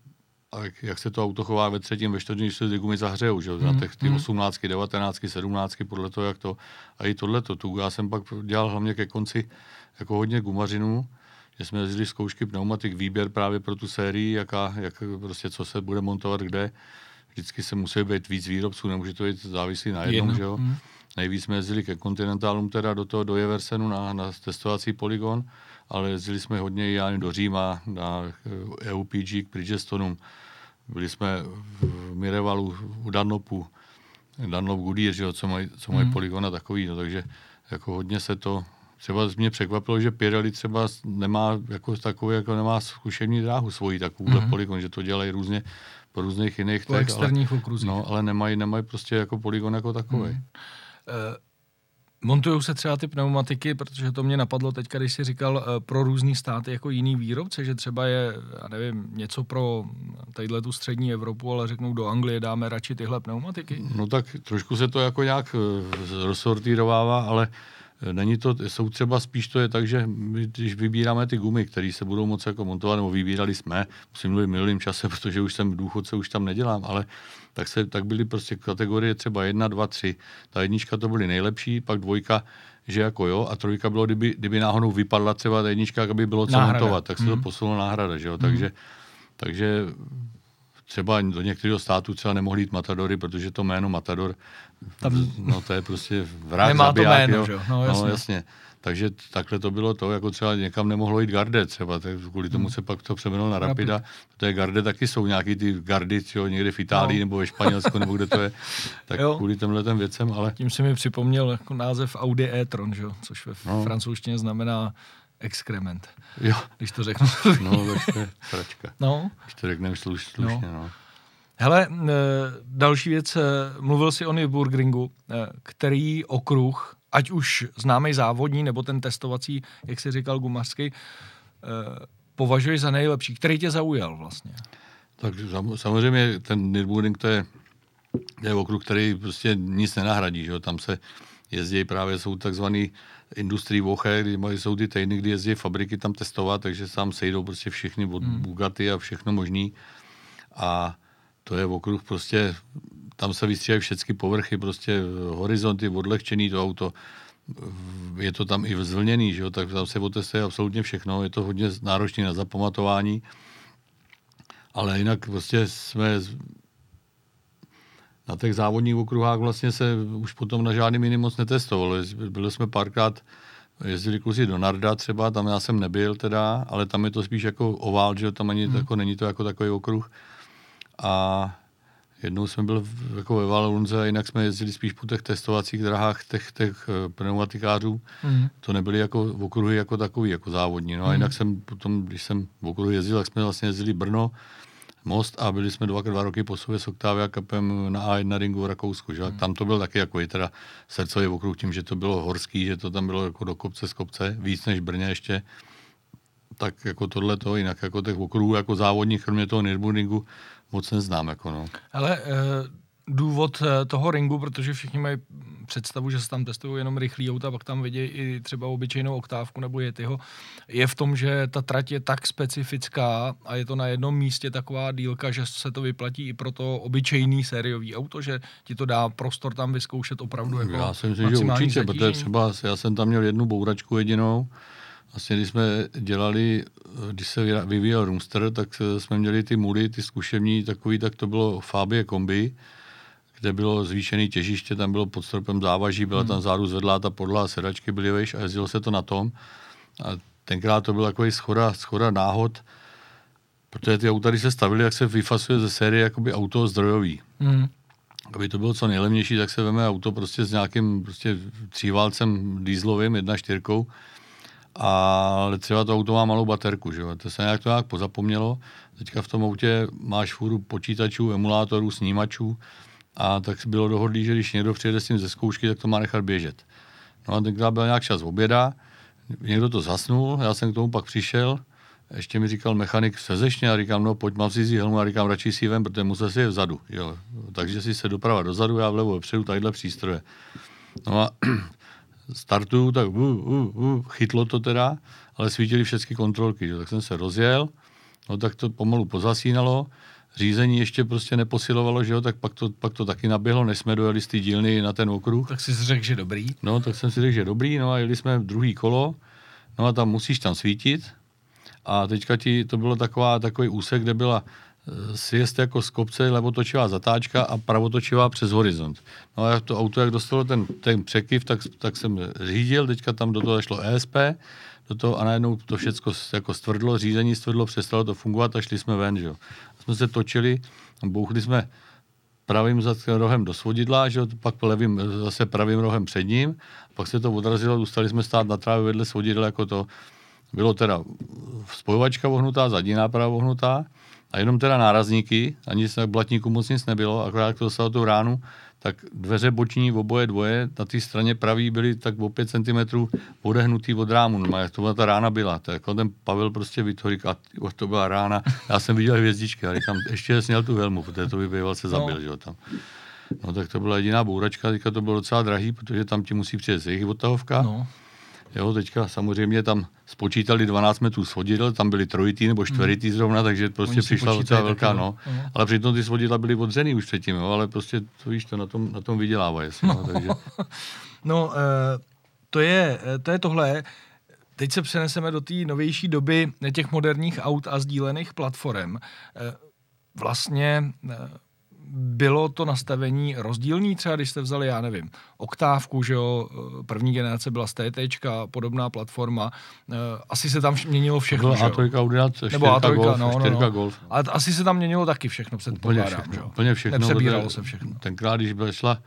a jak, jak se to auto chová ve třetím, ve čtvrtém, když se ty gumy zahřejou, že jo, na těch ty 18, 19, 17, podle toho, jak to, a i tohle to, tu já jsem pak dělal hlavně ke konci jako hodně gumařinů, že jsme jezdili zkoušky pneumatik, výběr právě pro tu sérii, jaká, jak prostě co se bude montovat kde. Vždycky se musí být víc výrobců, nemůže to být závislý na jednom, Jedno, že jo. mm. Nejvíc jsme jezdili ke Continentalům, teda do toho, do Jeversenu na, na testovací poligon, ale jezdili jsme hodně i do Říma, na eh, EUPG k Bridgestonům. Byli jsme v Mirevalu, u Dunlopu, Dunlop Goodyear, že jo, co mají, co mají poligon a takový, no, takže jako hodně se to, třeba mě překvapilo, že Pirelli třeba nemá jako takový, jako nemá zkušební dráhu svoji takovouhle mm-hmm. poligon, že to dělají různě po různých jiných Po těch, externích okruzích. no, ale nemají, nemají prostě jako poligon jako takový. Mm. Eh, Montují se třeba ty pneumatiky, protože to mě napadlo teď, když jsi říkal eh, pro různý státy jako jiný výrobce, že třeba je, já nevím, něco pro tadyhle tu střední Evropu, ale řeknou do Anglie dáme radši tyhle pneumatiky. No tak trošku se to jako nějak eh, rozsortírovává, ale Není to, jsou třeba spíš to je tak, že my, když vybíráme ty gumy, které se budou moci jako montovat, nebo vybírali jsme, musím mluvit v minulým čase, protože už jsem důchodce, už tam nedělám, ale tak, se, tak byly prostě kategorie třeba jedna, dva, tři. Ta jednička to byly nejlepší, pak dvojka, že jako jo, a trojka bylo, kdyby, kdyby náhodou vypadla třeba ta jednička, aby bylo co náhrada. montovat, tak se mm. to mhm. posunulo náhrada, že jo, mm. takže, takže třeba do některého státu třeba nemohli jít Matadory, protože to jméno Matador, Tam... no to je prostě vrah Nemá zabiják, to jméno, jo. Že? No, jasně. no jasně. Takže takhle to bylo to, jako třeba někam nemohlo jít Garde třeba, tak kvůli tomu hmm. se pak to přeměnilo na Rapida. Rapid. Protože Garde taky jsou nějaký ty Gardy, jo, někde v Itálii no. nebo ve Španělsku, nebo kde to je, tak jo. kvůli těmhle těm věcem, ale... Tím si mi připomněl jako název Audi e-tron, že? což ve no. francouzštině znamená exkrement. Jo. Když to řeknu. No, tak to je sračka. No. Když to řekneme sluš, slušně, no. no. Hele, eh, další věc, eh, mluvil jsi o Nürburgringu, eh, který okruh, ať už známý závodní, nebo ten testovací, jak jsi říkal, gumařský, považuješ za nejlepší. Který tě zaujal vlastně? Tak samozřejmě ten Nürburgring to je, to je okruh, který prostě nic nenahradí. Že? Tam se jezdí právě, jsou takzvaný industrii Voche, kdy jsou ty týdny, kdy jezdí fabriky tam testovat, takže tam sejdou prostě všichni od hmm. Bugatti a všechno možný. A to je okruh prostě, tam se vystříhají všechny povrchy, prostě horizonty, odlehčený to auto, je to tam i zvlněný, že jo, tak tam se otestuje absolutně všechno, je to hodně náročné na zapamatování, ale jinak prostě jsme na těch závodních okruhách vlastně se už potom na žádným jiným moc netestovalo. Byli jsme párkrát, jezdili kluci do Narda třeba, tam já jsem nebyl teda, ale tam je to spíš jako ovál, že tam ani hmm. jako, není to jako takový okruh. A jednou jsme byli jako ve Valunze a jinak jsme jezdili spíš po těch testovacích drahách těch, těch eh, pneumatikářů. Mm. To nebyly jako okruhy jako takový, jako závodní. No a hmm. jinak jsem potom, když jsem v okruhu jezdil, tak jsme vlastně jezdili Brno, Most a byli jsme dva, dva roky po sobě s Octavia Cupem na A1 ringu v Rakousku. Že? Mm. Tam to byl taky jako teda srdcový okruh tím, že to bylo horský, že to tam bylo jako do kopce z kopce, víc než Brně ještě tak jako tohle to, jinak jako těch okruhů jako závodních, kromě toho Nürburgringu, moc neznám. Jako no. Ale e, důvod eh, toho ringu, protože všichni mají představu, že se tam testují jenom rychlý auta, pak tam vidějí i třeba obyčejnou oktávku nebo jetyho, je v tom, že ta trať je tak specifická a je to na jednom místě taková dílka, že se to vyplatí i pro to obyčejný sériový auto, že ti to dá prostor tam vyzkoušet opravdu jako Já si myslím, že určitě, zatížení. protože třeba já jsem tam měl jednu bouračku jedinou, Vlastně, když jsme dělali, když se vyvíjel Roomster, tak jsme měli ty muly, ty zkušební takový, tak to bylo Fabie kombi, kde bylo zvýšené těžiště, tam bylo pod stropem závaží, byla hmm. tam záru zvedlá ta podla, sedačky byly vejš a jezdilo se to na tom. A tenkrát to byl takový schoda, schoda náhod, protože ty auta, když se stavily, jak se vyfasuje ze série jakoby auto zdrojový. Hmm. Aby to bylo co nejlevnější, tak se veme auto prostě s nějakým prostě tříválcem dýzlovým, jedna čtyřkou, ale třeba to auto má malou baterku, že jo? to se nějak to nějak pozapomnělo. Teďka v tom autě máš fůru počítačů, emulátorů, snímačů a tak bylo dohodlý, že když někdo přijede s tím ze zkoušky, tak to má nechat běžet. No a tenkrát byl nějak čas oběda, někdo to zasnul, já jsem k tomu pak přišel, ještě mi říkal mechanik sezešně a říkám, no pojď, mám si helmu a říkám, radši si vem, protože musel si je vzadu. Jo. Takže si se doprava dozadu, já vlevo vepředu, tadyhle přístroje. No a startuju, tak uh, uh, uh, chytlo to teda, ale svítily všechny kontrolky, že? tak jsem se rozjel, no tak to pomalu pozasínalo, řízení ještě prostě neposilovalo, že jo, tak pak to, pak to taky naběhlo, než jsme dojeli z té dílny na ten okruh. Tak jsi řekl, že dobrý. No, tak jsem si řekl, že dobrý, no a jeli jsme v druhý kolo, no a tam musíš tam svítit a teďka ti, to bylo taková, takový úsek, kde byla Eh, sjezd jako z kopce, levotočivá zatáčka a pravotočivá přes horizont. No a to auto, jak dostalo ten, ten překyv, tak, tak jsem řídil, teďka tam do toho šlo ESP, do toho a najednou to všechno jako stvrdlo, řízení stvrdlo, přestalo to fungovat a šli jsme ven, že jsme se točili, bouchli jsme pravým rohem do svodidla, že pak levým, zase pravým rohem před ním, pak se to odrazilo, dostali jsme stát na trávě vedle svodidla, jako to. Bylo teda spojovačka vohnutá, zadní náprava vohnutá, a jenom teda nárazníky, ani se blatníku moc nic nebylo, akorát to dostalo tu ránu, tak dveře boční oboje dvoje na té straně pravý byly tak o 5 cm odehnutý od rámu. No, jak to ta rána byla. Tak jako ten Pavel prostě vytvoří, a to byla rána. Já jsem viděl hvězdičky a říkám, ještě sněl tu helmu, protože to by býval se zabil, no. že jo, tam. No tak to byla jediná bouračka, teďka to bylo docela drahý, protože tam ti musí přijet jejich odtahovka. No. Jo, teďka samozřejmě tam spočítali 12 metrů svodidel, tam byly trojitý nebo čtveritý hmm. zrovna, takže prostě Oni přišla docela velká, no. Uh-huh. Ale přitom ty svodidla byly odřený už předtím, jo, ale prostě to víš, to na tom, na tom vydělává, jestli, no. no takže... no, uh, to je, eh, to je tohle. Teď se přeneseme do té novější doby těch moderních aut a sdílených platform. Eh, vlastně bylo to nastavení rozdílný, třeba když jste vzali, já nevím, oktávku, že jo, první generace byla STT, podobná platforma, eh, asi se tam měnilo všechno, Byla A3 Audi, Nebo A3, Golf, no, no, no. Golf. Ale asi se tam měnilo taky všechno, předpokládám, úplně všechno, že jo? Úplně všechno. Nepřebíralo se všechno. Tenkrát, když byla šla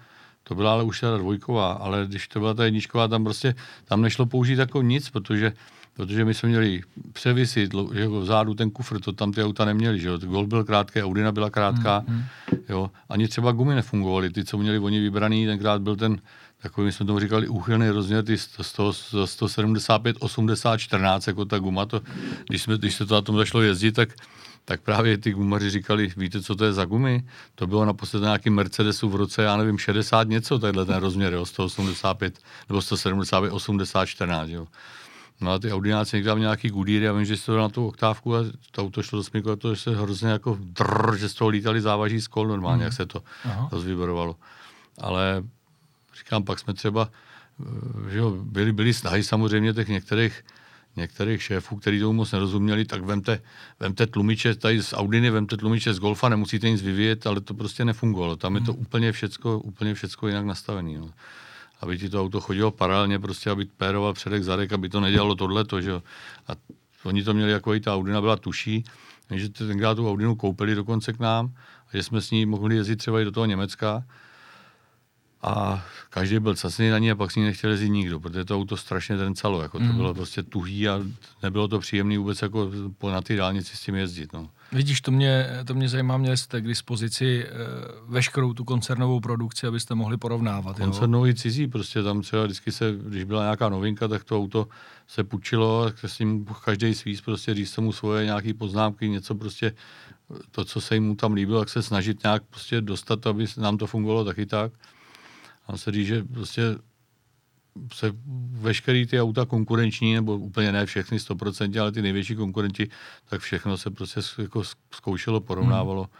to byla ale už ta dvojková, ale když to byla ta jedničková, tam prostě, tam nešlo použít jako nic, protože protože my jsme měli převisy, že jako vzadu ten kufr, to tam ty auta neměli, že jo, Golf byl krátký, Audina byla krátká, mm, mm. jo, ani třeba gumy nefungovaly, ty, co měli oni vybraný, tenkrát byl ten, takový, my jsme tomu říkali, úchylný rozměr, ty 100, 175, 80, 14, jako ta guma, to, když, jsme, když se to na tom začalo jezdit, tak tak právě ty gumaři říkali, víte, co to je za gumy? To bylo naposled nějaký Mercedesu v roce, já nevím, 60 něco, takhle ten rozměr, jo, 185 nebo 175, 80, 14, jo. No a ty audináci někde tam nějaký gudíry, já vím, že to na tu oktávku a to auto šlo do smyku a to, že se hrozně jako drrr, že z toho lítali závaží z kol normálně, mm. jak se to rozvibrovalo. Ale říkám, pak jsme třeba, eh, že jo, byli, byli snahy samozřejmě těch některých některých šéfů, kteří tomu moc nerozuměli, tak vemte, vemte tlumiče tady z Audiny, vemte tlumiče z Golfa, nemusíte nic vyvíjet, ale to prostě nefungovalo. Tam je to hmm. úplně všecko, úplně všecko jinak nastavené. No. Aby ti to auto chodilo paralelně, prostě aby péroval předek, zadek, aby to nedělalo tohleto, že jo. A oni to měli jako i ta Audina byla tuší, že tenkrát tu Audinu koupili dokonce k nám, a že jsme s ní mohli jezdit třeba i do toho Německa, a každý byl casený na ní a pak s ní nechtěl jezdit nikdo, protože to auto strašně trencalo, jako to mm. bylo prostě tuhý a nebylo to příjemné vůbec jako na ty dálnici s tím jezdit. No. Vidíš, to mě, to mě zajímá, měli jste k dispozici e, veškerou tu koncernovou produkci, abyste mohli porovnávat. Koncernový jo? cizí, prostě tam třeba vždycky se, když byla nějaká novinka, tak to auto se půjčilo, tak s ním každý svíz prostě říct se mu svoje nějaké poznámky, něco prostě, to, co se jim tam líbilo, tak se snažit nějak prostě dostat, aby nám to fungovalo taky tak. Dá se říct, že prostě se veškerý ty auta konkurenční, nebo úplně ne všechny 100%, ale ty největší konkurenti, tak všechno se prostě jako zkoušelo, porovnávalo, hmm.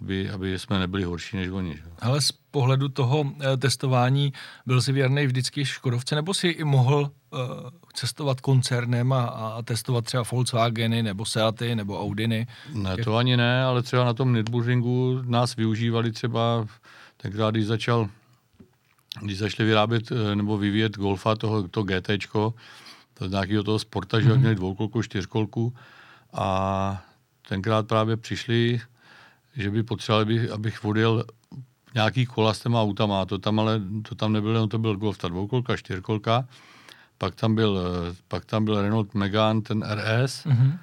aby, aby jsme nebyli horší než oni. Že? Ale z pohledu toho eh, testování byl si věrný vždycky Škodovce, nebo si i mohl uh, cestovat koncernem a, a testovat třeba Volkswageny, nebo Seaty, nebo Audiny? Ne, to ani ne, ale třeba na tom Nürburgringu nás využívali třeba tenkrát, když začal když začali vyrábět eh, nebo vyvíjet Golfa, toho, to GT, to nějakého toho sporta, že mm-hmm. měli dvoukolku, čtyřkolku a tenkrát právě přišli, že by potřebovali, abych odjel nějaký kola s těma autama, to tam ale to tam nebylo, to byl Golf, ta dvoukolka, čtyřkolka, pak tam byl, eh, pak tam byl Renault Megane, ten RS, mm-hmm.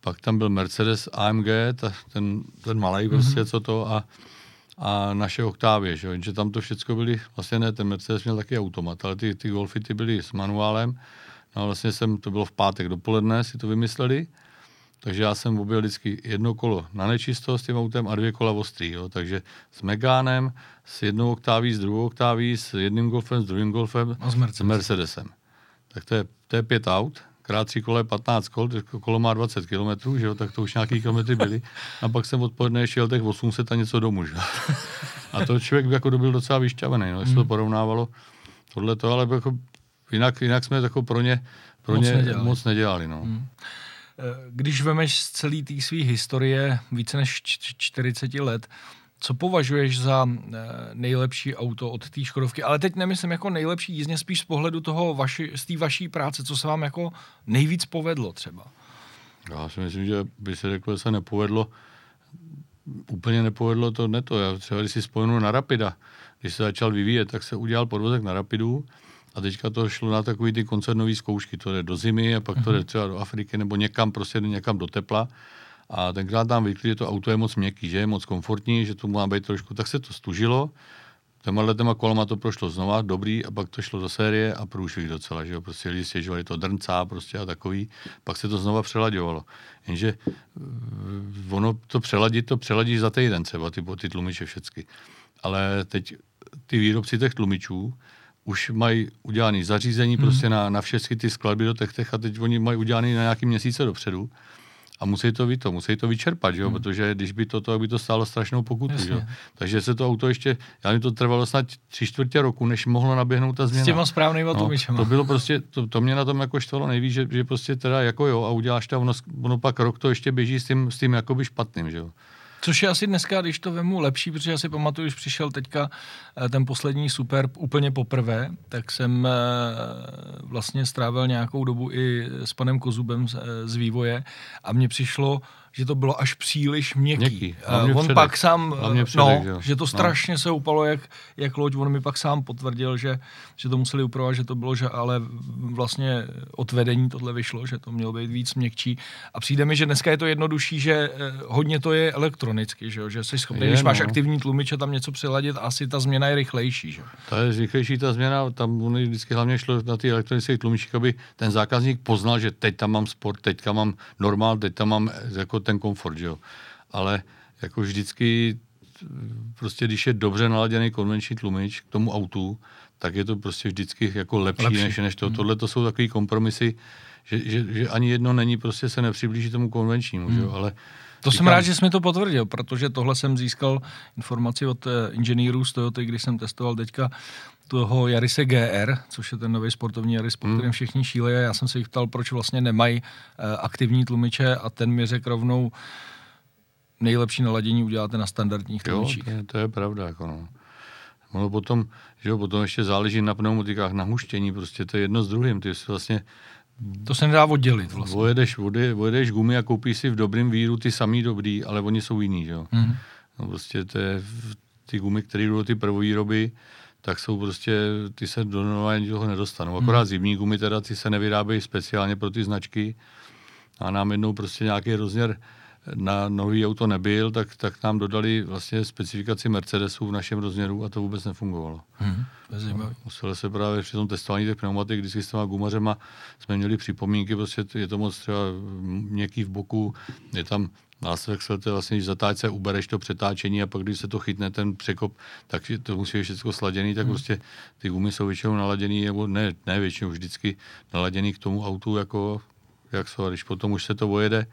pak tam byl Mercedes AMG, ta, ten, ten malý prostě, mm-hmm. co to a a naše Octavie, že, že tam to všechno byly, vlastně ne, ten Mercedes měl taky automat, ale ty, ty Golfy ty byly s manuálem, no a vlastně jsem, to bylo v pátek dopoledne, si to vymysleli, takže já jsem objel vždycky jedno kolo na nečisto s tím autem a dvě kola ostrý, jo. takže s Megánem, s jednou oktáví, s druhou oktáví, s jedným golfem, s druhým golfem, a s, Mercedes. s Mercedesem. Tak to je, to je pět aut, krát tři kole 15 kol, kolo má 20 km, že jo, tak to už nějaký kilometry byly. A pak jsem odpoledne šel těch 800 a něco domů, že? A to člověk jako byl docela vyšťavený, no, jestli to hmm. porovnávalo tohle to, ale jako jinak, jinak jsme jako pro ně, pro moc ně nedělali. moc nedělali. No. Hmm. Když vemeš z celé té své historie více než 40 let, co považuješ za eh, nejlepší auto od té Škodovky? Ale teď nemyslím jako nejlepší jízdně, spíš z pohledu toho vaši, z té vaší práce, co se vám jako nejvíc povedlo třeba. Já si myslím, že by se řeklo, že se nepovedlo, úplně nepovedlo to ne to. Já třeba, když si spojenu na Rapida, když se začal vyvíjet, tak se udělal podvozek na Rapidu a teďka to šlo na takový ty koncernové zkoušky. To jde do zimy a pak to jde mhm. třeba do Afriky nebo někam, prostě někam do tepla. A tenkrát tam vykli, že to auto je moc měkký, že je moc komfortní, že to má být trošku, tak se to stužilo. Těma těma kolama to prošlo znova, dobrý, a pak to šlo do série a průšvih docela, že jo, prostě lidi stěžovali to drncá prostě a takový, pak se to znova přelaďovalo. Jenže eh, ono to přeladit, to přeladíš za týden třeba, ty, ty tlumiče všecky. Ale teď ty výrobci těch tlumičů, už mají udělané zařízení hmm. prostě na, na všechny ty skladby do těch a teď oni mají udělané na nějaký měsíce dopředu a musí to vy to, musí to vyčerpat, jo? Hmm. protože když by to, to by to stálo strašnou pokutu. Jo? Takže se to auto ještě, já mi to trvalo snad tři čtvrtě roku, než mohlo naběhnout ta změna. S těma správnýma no, To bylo prostě, to, to, mě na tom jako štvalo nejvíc, že, že prostě teda jako jo a uděláš to, ono, ono pak rok to ještě běží s tím, s tím jakoby špatným, že jo. Což je asi dneska, když to vemu, lepší, protože já si pamatuju, když přišel teďka eh, ten poslední super úplně poprvé, tak jsem eh, vlastně strávil nějakou dobu i s panem Kozubem z, eh, z vývoje a mně přišlo, že to bylo až příliš měkký. měkký. Uh, on předek. pak sám, předek, no, jo. že to no. strašně no. se upalo jak, jak loď, on mi pak sám potvrdil, že, že to museli upravovat, že to bylo, že ale vlastně od vedení tohle vyšlo, že to mělo být víc měkčí. A přijde mi, že dneska je to jednodušší, že eh, hodně to je elektronicky, že, že jsi schopný, je, když no. máš aktivní tlumič a tam něco přiladit, asi ta změna je rychlejší. Že? To je rychlejší ta změna, tam vždycky hlavně šlo na ty elektronické tlumičky, aby ten zákazník poznal, že teď tam mám sport, teďka mám normál, teď tam mám jako ten komfort, že jo. Ale jako vždycky, prostě když je dobře naladěný konvenční tlumič k tomu autu, tak je to prostě vždycky jako lepší, lepší. než, než to. Hmm. Tohle to jsou takové kompromisy, že, že, že, ani jedno není, prostě se nepřiblíží tomu konvenčnímu, hmm. že jo, ale to jsem rád, že jsi mi to potvrdil, protože tohle jsem získal informaci od eh, inženýrů z Toyota, když jsem testoval teďka toho Jarise GR, což je ten nový sportovní Jaris, po hmm. kterém všichni šíle. Já jsem se jich ptal, proč vlastně nemají uh, aktivní tlumiče a ten mi řekl rovnou, nejlepší naladění uděláte na standardních tlumičích. Jo, to, je pravda. Jako no. Ono potom, že jo, potom ještě záleží na pneumatikách, na huštění, prostě to je jedno s druhým. Ty vlastně to se nedá oddělit vlastně. Vojedeš, vody, vojedeš gumy a koupíš si v dobrém víru ty samý dobrý, ale oni jsou jiný, že jo. Mm. No prostě to je ty gumy, které jdou ty prvovýroby, tak jsou prostě, ty se do normálně toho nedostanou. Akorát hmm. zimní gumy teda, ty se nevyrábějí speciálně pro ty značky a nám jednou prostě nějaký rozměr na nový auto nebyl, tak, tak nám dodali vlastně specifikaci Mercedesu v našem rozměru a to vůbec nefungovalo. Hmm, Museli se právě při tom testování těch pneumatik, když s těma gumařema jsme měli připomínky, prostě je to moc třeba měkký v boku, je tam Excel to je vlastně, když zatáčce ubereš to přetáčení a pak když se to chytne ten překop, tak to musí být všechno sladěný, tak hmm. prostě ty gumy jsou většinou naladěný, nebo ne, ne většinou, vždycky naladěný k tomu autu, jako jak jsou, a když potom už se to vojede,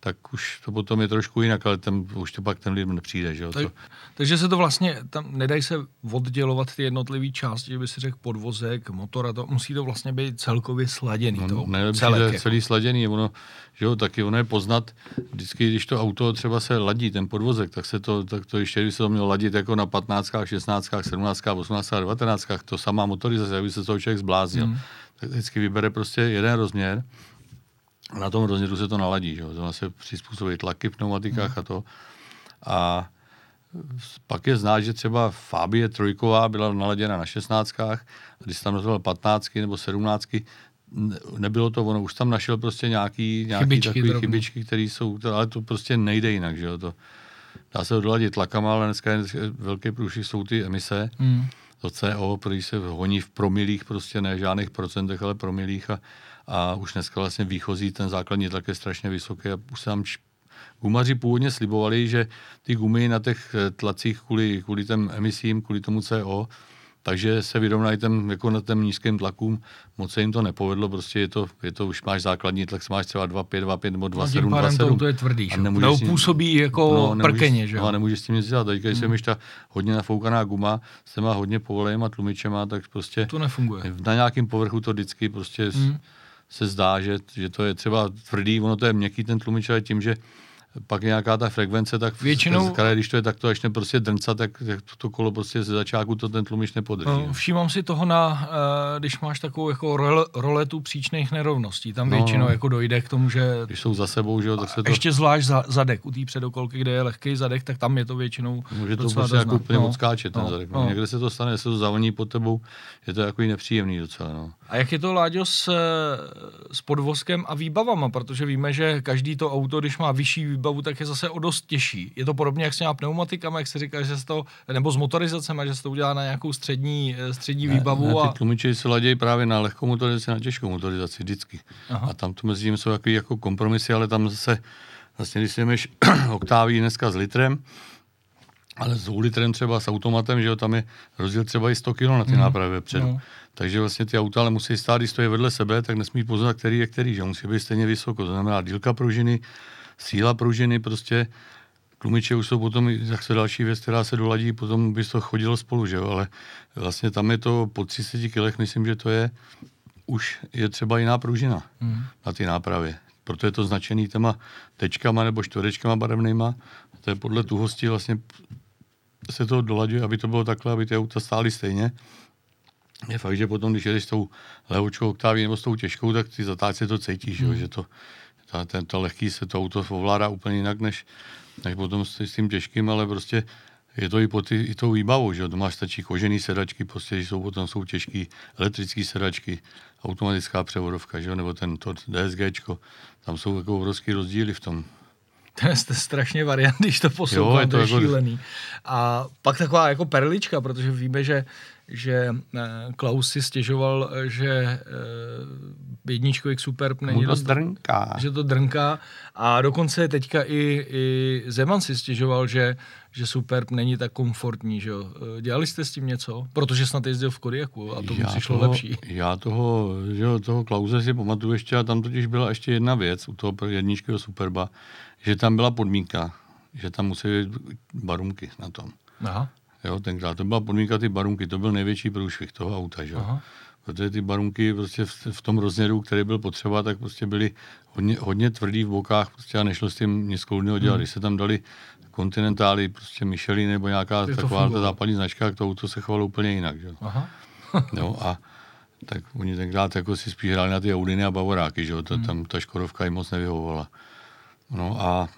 tak už to potom je trošku jinak, ale ten, už to pak ten lidem nepřijde. Že jo? Tak, to... Takže se to vlastně, tam nedají se oddělovat ty jednotlivé části, že by si řekl podvozek, motor a to, musí to vlastně být celkově sladěný. No, to, celek, jako. celý sladěný, ono, že jo, taky ono je poznat, vždycky, když to auto třeba se ladí, ten podvozek, tak se to, tak to ještě, když se to mělo ladit jako na 15, 16, 17, 18, 19, to samá motorizace, aby se toho člověk zbláznil. Hmm. Tak vždycky vybere prostě jeden rozměr, na tom rozměru se to naladí, že? to se přizpůsobí tlaky v pneumatikách a to. A pak je znát, že třeba Fabie trojková byla naladěna na šestnáctkách, a když tam rozhodl patnáctky nebo sedmnáctky, nebylo to ono, už tam našel prostě nějaký, nějaký chybičky, takový chybičky, které jsou, ale to prostě nejde jinak, že jo, to dá se to doladit tlakama, ale dneska je velké průšvih jsou ty emise, mm. to CO, který se honí v promilích, prostě ne žádných procentech, ale promilích a a už dneska vlastně výchozí ten základní tlak je strašně vysoký a už se tam gumaři původně slibovali, že ty gumy na těch eh, tlacích kvůli, kvůli těm emisím, kvůli tomu CO, takže se vyrovnají ten, jako na těm nízkým tlakům. Moc se jim to nepovedlo, prostě je to, je to už máš základní tlak, máš třeba 2,5, 2,5 nebo 2,7, no, 2,7. to je tvrdý, že? Nebo působí jako no, prkeně, že No, a nemůžeš s tím nic dělat. Teďka, když hmm. ta hodně nafoukaná guma, se má hodně povolejma tlumičema, tak prostě... To nefunguje. Na nějakém povrchu to vždycky prostě hmm se zdá, že, že to je třeba tvrdý, ono to je měkký ten tlumič, ale tím, že pak nějaká ta frekvence, tak většinou, v, když to je takto začne prostě drncat, tak, tak to, to kolo prostě ze začátku to ten tlumič nepodrží. No, všímám si toho na, uh, když máš takovou jako role, roletu příčných nerovností, tam no, většinou jako dojde k tomu, že... Když jsou za sebou, že jo, tak se to... Ještě zvlášť za, zadek, u té předokolky, kde je lehký zadek, tak tam je to většinou Může to prostě jako úplně no, odskáčet ten no, zadek. No. Někde se to stane, se to zavoní pod tebou, je to jako nepříjemný docela. No. A jak je to, Láďo, s, s podvozkem a výbavama, protože víme, že každý to auto, když má vyšší výbavu, tak je zase o dost těžší. Je to podobně jak s těma pneumatikama, jak se říká, že se to, nebo s motorizacemi, že se to udělá na nějakou střední, eh, střední Ne, výbavu. ne, ty a... tlumiči se ladějí právě na lehkou motorizaci, na těžkou motorizaci vždycky. Aha. A tam to mezi tím jsou takový jako kompromisy, ale tam zase, vlastně když si jdeš oktáví dneska s litrem, ale s litrem třeba s automatem, že jo, tam je rozdíl třeba i 100 kg na ty Mhm. nápravy vepředu. No. Takže vlastně ty auta ale musí stát, když stojí vedle sebe, tak nesmí poznat, který je který, že musí být stejně vysoko. To znamená dílka pružiny, síla pružiny, prostě tlumiče už jsou potom zase další věc, která se doladí, potom by to chodilo spolu, že jo, ale vlastně tam je to po 30 kilech, myslím, že to je, už je třeba jiná pružina Mhm. na ty nápravě. Proto je to značený těma tečkama nebo čtverečkama barevnýma. To je podle tuhosti vlastně se to dolaďuje, aby to bylo takhle, aby ty auta stály stejně. Je fakt, že potom, když jedeš s tou lehočkou oktáví nebo s tou těžkou, tak ty zatáčce to cítíš, hmm. že to, ta, ten, to lehký se to auto ovládá úplně jinak, než, než potom s, s tím těžkým, ale prostě je to i, po ty, i tou výbavou, že? To máš stačí kožený sedačky, prostě, když jsou potom jsou těžký elektrické sedačky, automatická převodovka, že nebo ten to DSGčko. Tam jsou jako obrovský rozdíly v tom. To je st- strašně variant, když to poslouchám, Jo, je to, to je jako- šílený. A pak taková jako perlička, protože víme, že, že eh, Klaus si stěžoval, že eh, jedničkový Superb není Mu to dost, drnká. že to drnká. A dokonce teďka i, i Zeman si stěžoval, že, že Superb není tak komfortní. Že jo? Eh, Dělali jste s tím něco? Protože snad jezdil v Kodiaku a to mu přišlo toho, lepší. Já toho, že toho Klauze si pamatuju ještě a tam totiž byla ještě jedna věc u toho jedničkého Superba, že tam byla podmínka, že tam musí být barunky na tom. Aha. Jo, tenkrát to byla podmínka ty barunky, to byl největší průšvih toho auta, že. Aha. Protože ty barunky prostě v, v, tom rozměru, který byl potřeba, tak prostě byly hodně, hodně tvrdý v bokách prostě a nešlo s tím nic kloudného dělat. Hmm. Když se tam dali kontinentály, prostě Michelin nebo nějaká to taková ta západní značka, tak to auto se chovalo úplně jinak, že. Aha. Jo, a tak oni tenkrát jako si spíš hráli na ty Audiny a Bavoráky, že jo, to, tam ta Škodovka jim moc nevyhovovala. No a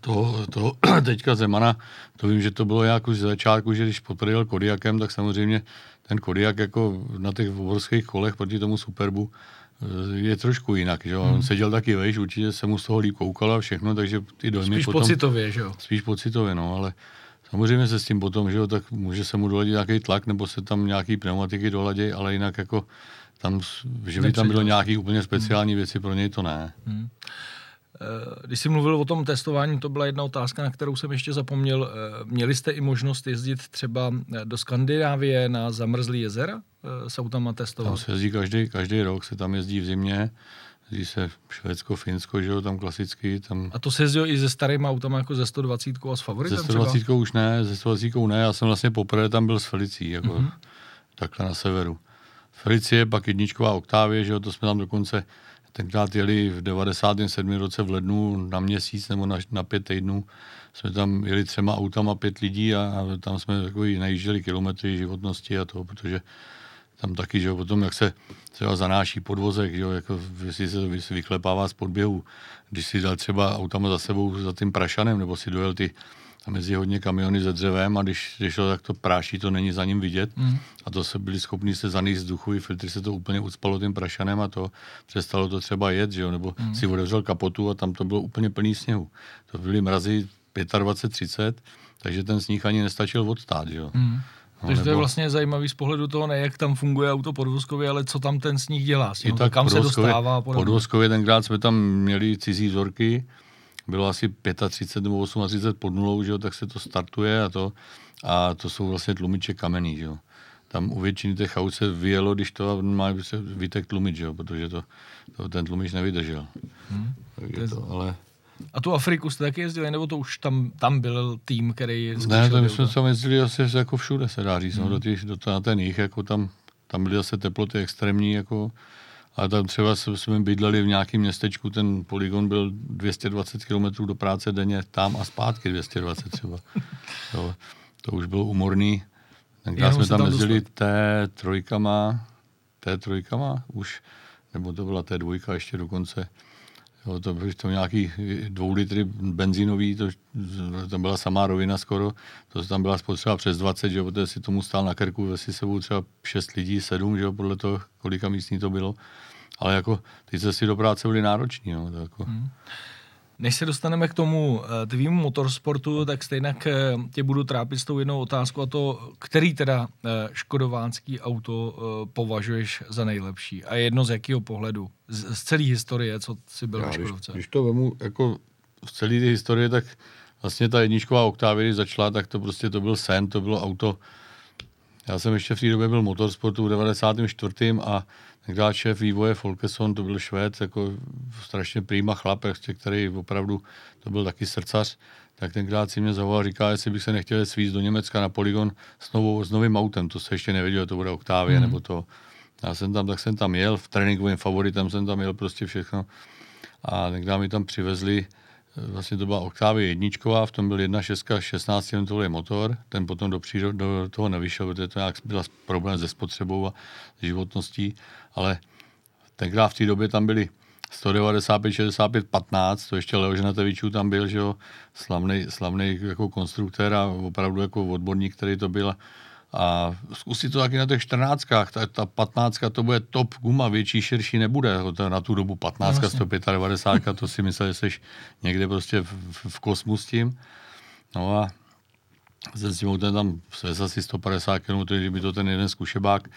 to, to teďka Zemana, to vím, že to bylo nějak už ze začátku, že když poprvé Kodiakem, tak samozřejmě ten Kodiak jako na těch obrovských kolech proti tomu Superbu eh, je trošku jinak, že jo. On seděl taky vejš, určitě se mu z toho líp koukalo a všechno, takže ty dojmy Spíš potom... pocitově, že jo? Spíš pocitově, no, ale samozřejmě se s tím potom, že jo, tak může se mu doladit nějaký tlak, nebo se tam nějaký pneumatiky doladějí, ale jinak jako tam, že by tam bylo nějaký úplně speciální věci, pro něj to ne. Eh, Když jsi mluvil o tom testování, to byla jedna otázka, na kterou jsem ještě zapomněl. Eh, Měli jste i možnost jezdit třeba eh, do Skandinávie na zamrzlý jezera eh, s autama Tam testovat? se jezdí každý, každý rok, se tam jezdí v zimě, jezdí se Švédsko, Finsko, že jo, tam klasicky, tam A to se jezdilo i se starýma autama jako ze 120 a s favoritem třeba? 120 už ne, se 120 ne, já jsem vlastně poprvé tam byl s Felicí, jako Mhm. mm-hmm. takhle na severu. Felicie, pak jedničková oktávě, že jo, to jsme tam dokonce tenkrát jeli v 97. roce v lednu na měsíc nebo na, na pět týdnů. Jsme tam jeli třema autama pět lidí a, a tam jsme takový najížděli kilometry životnosti a to, protože tam taky, že jo, potom jak se třeba zanáší podvozek, že jo, jako jestli se vy- vyklepává z podběhu, když si dal třeba autama za sebou za tím prašanem, nebo si dojel ty a mezi hodně kamiony se dřevem a když když šlo, tak to práší, to není za ním vidět. Mhm. A to se byli schopni se zanést vzduchový filtry, se to úplně ucpalo tím prašanem a to přestalo to třeba jet, že jo? nebo Mhm. si otevřel kapotu a tam to bylo úplně plný sněhu. To byly mrazy 25-30, takže ten sníh ani nestačil odstát. Že jo? Mhm. No, Takže to je nebo- vlastně zajímavý z pohledu toho, ne jak tam funguje auto podvozkově, ale co tam ten sníh dělá. S I tím, tak kam se dostává. Podvozkově tenkrát jsme tam měli cizí vzorky, bylo asi 35 nebo 38 pod nulou, že jo, tak se to startuje a to, a to jsou vlastně tlumiče kamenný, že jo. Tam u většiny těch aut se vyjelo, když to má se vytek tlumič, že jo, protože to, to ten tlumič nevydržel. Hmm. Takže to, ale... A tu Afriku jste taky jezdili, nebo to už tam, tam byl tým, který Ne, to my jsme tam jezdili asi jako všude, se dá říct, Hmm. no, do, těch, do na ten jich, jako tam, tam byly zase teploty extrémní, jako, a tam třeba jsme- bydleli v nějakém městečku, ten poligon byl 220 km do práce denně, tam a zpátky 220 třeba. jo, to už bylo umorný. Tenkrát jsme tam tam jezdili té trojkama, té trojkama už, nebo to byla té dvojka ještě dokonce. Jo, to byly to nějaký dvou litry benzínový, to, to byla samá rovina skoro, to tam byla spotřeba přes 20, že jo, protože si tomu stál na krku, ve si sebou třeba 6 lidí, 7, že jo, podle toho, kolika místní to bylo. Ale jako ty cesty do práce byly náročný, no, to jako, Hmm. Než se dostaneme k tomu eh, tvýmu motorsportu, tak stejně eh, tě budu trápit s tou jednou otázkou a to, který teda eh, škodovánský auto považuješ za nejlepší a jedno z jakého pohledu? Z, z celé historie, co si byl Já, Škodovce? Když, když to vemu jako z celé té historie, tak vlastně ta jedničková Octavia, když začala, tak to prostě to byl sen, to bylo auto. Já jsem ještě v té době byl motorsportu v 94. a tenkrát šéf vývoje Folkeson, to byl Švéd, jako strašně prýma chlap, který opravdu, to byl taky srdcař, tak tenkrát si mě zavolal, říká, jestli bych se nechtěl svízt do Německa na poligon s, novou, s novým autem, to se ještě nevědělo, to bude Octavia mm. nebo to. Já jsem tam, tak jsem tam jel, v tréninkovém favoritem jsem tam jel prostě všechno. A tenkrát mi tam přivezli vlastně to byla Octavia jedničková, v tom byl 1.6 16 metrový motor, ten potom do, příro, do toho nevyšel, protože to nějak byl problém se spotřebou a životností, ale tenkrát v té době tam byly 195, 65, 15, to ještě Leo Ženatevičů tam byl, že jo, slavný, slavný jako konstruktér a opravdu jako odborník, který to byl a zkusit to taky na těch 14. Ta, ta 15. to bude top guma, větší, širší nebude. To na tu dobu 15. No, 195, to si myslel, že jsi někde prostě v, v, kosmu s tím. No a se s tím ten tam svez asi 150 km, kdyby to ten jeden zkušebák,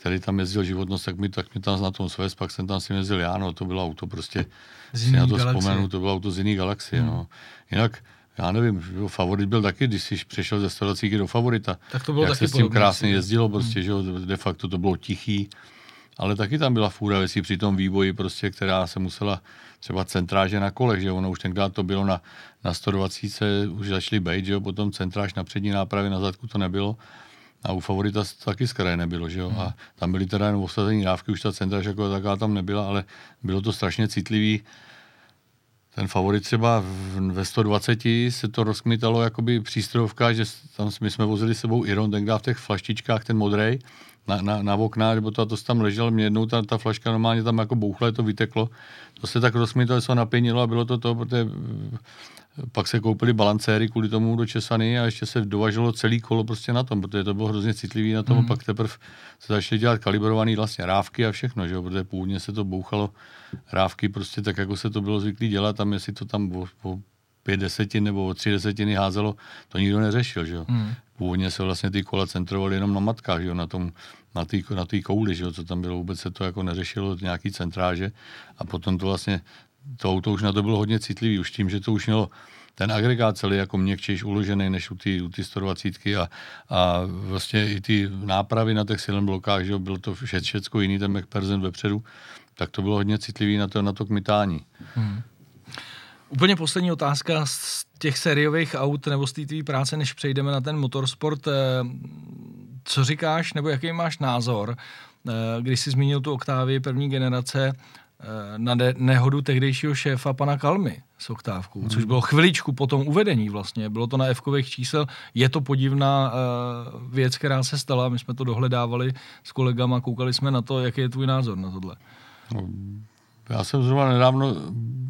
který tam jezdil životnost, tak mi, tak mi tam na tom svez, pak jsem tam si jezdil já, no to bylo auto prostě, si na to galaxie. vzpomenu, to bylo auto z jiný galaxie, hmm. no. Jinak já nevím, favorit byl taky, když jsi přešel ze 120 do favorita. Tak to bylo jak taky se s tím krásně jezdilo, prostě, hmm. že de facto to bylo tichý, ale taky tam byla fůra věcí při tom vývoji, prostě, která se musela třeba centráže na kolech, že ono už tenkrát to bylo na, na 120 se už začaly být, že jo, potom centráž na přední nápravě, na zadku to nebylo. A u favorita to taky z nebylo, že jo. Hmm. A tam byly teda jenom osazení dávky, už ta centráž jako taková tam nebyla, ale bylo to strašně citlivý ten favorit třeba ve 120 se to rozkmitalo jakoby přístrojovka, že tam my jsme vozili s sebou Iron, tenkrát v těch flaštičkách, ten modrej, na, na, na okna, nebo to, to tam ležel, mě jednou ta, ta flaška normálně tam jako bouchle, to vyteklo. To se tak rozkmitalo, se napěnilo a bylo to to, protože pak se koupili balancéry kvůli tomu do Česany a ještě se dovažilo celý kolo prostě na tom, protože to bylo hrozně citlivý na tom mm. a pak teprve se začaly dělat kalibrované vlastně rávky a všechno, že jo, protože původně se to bouchalo rávky prostě tak, jako se to bylo zvyklý dělat, tam jestli to tam o, o pět desetin nebo o tři desetiny házelo, to nikdo neřešil, že jo. Mm. Původně se vlastně ty kola centrovaly jenom na matkách, že jo, na tom, na té na tý kouli, že jo, co tam bylo, vůbec se to jako neřešilo, nějaký centráže a potom to vlastně to auto už na to bylo hodně citlivý, už tím, že to už mělo ten agregát celý jako měkčejš uložený než u ty, u ty 120 a, a vlastně i ty nápravy na těch silem blokách, že bylo to vše, všecko jiný, ten McPherson vepředu, tak to bylo hodně citlivý na to, na to kmitání. Hmm. Úplně poslední otázka z těch sériových aut nebo z té tvý práce, než přejdeme na ten motorsport. Eh, co říkáš, nebo jaký máš názor, eh, když jsi zmínil tu oktávy první generace, na de- nehodu tehdejšího šéfa pana Kalmy s oktávkou, hmm. což bylo chviličku po tom uvedení vlastně. Bylo to na f čísel. Je to podivná uh, věc, která se stala. My jsme to dohledávali s kolegama, koukali jsme na to, jaký je tvůj názor na tohle. No, já jsem zrovna nedávno,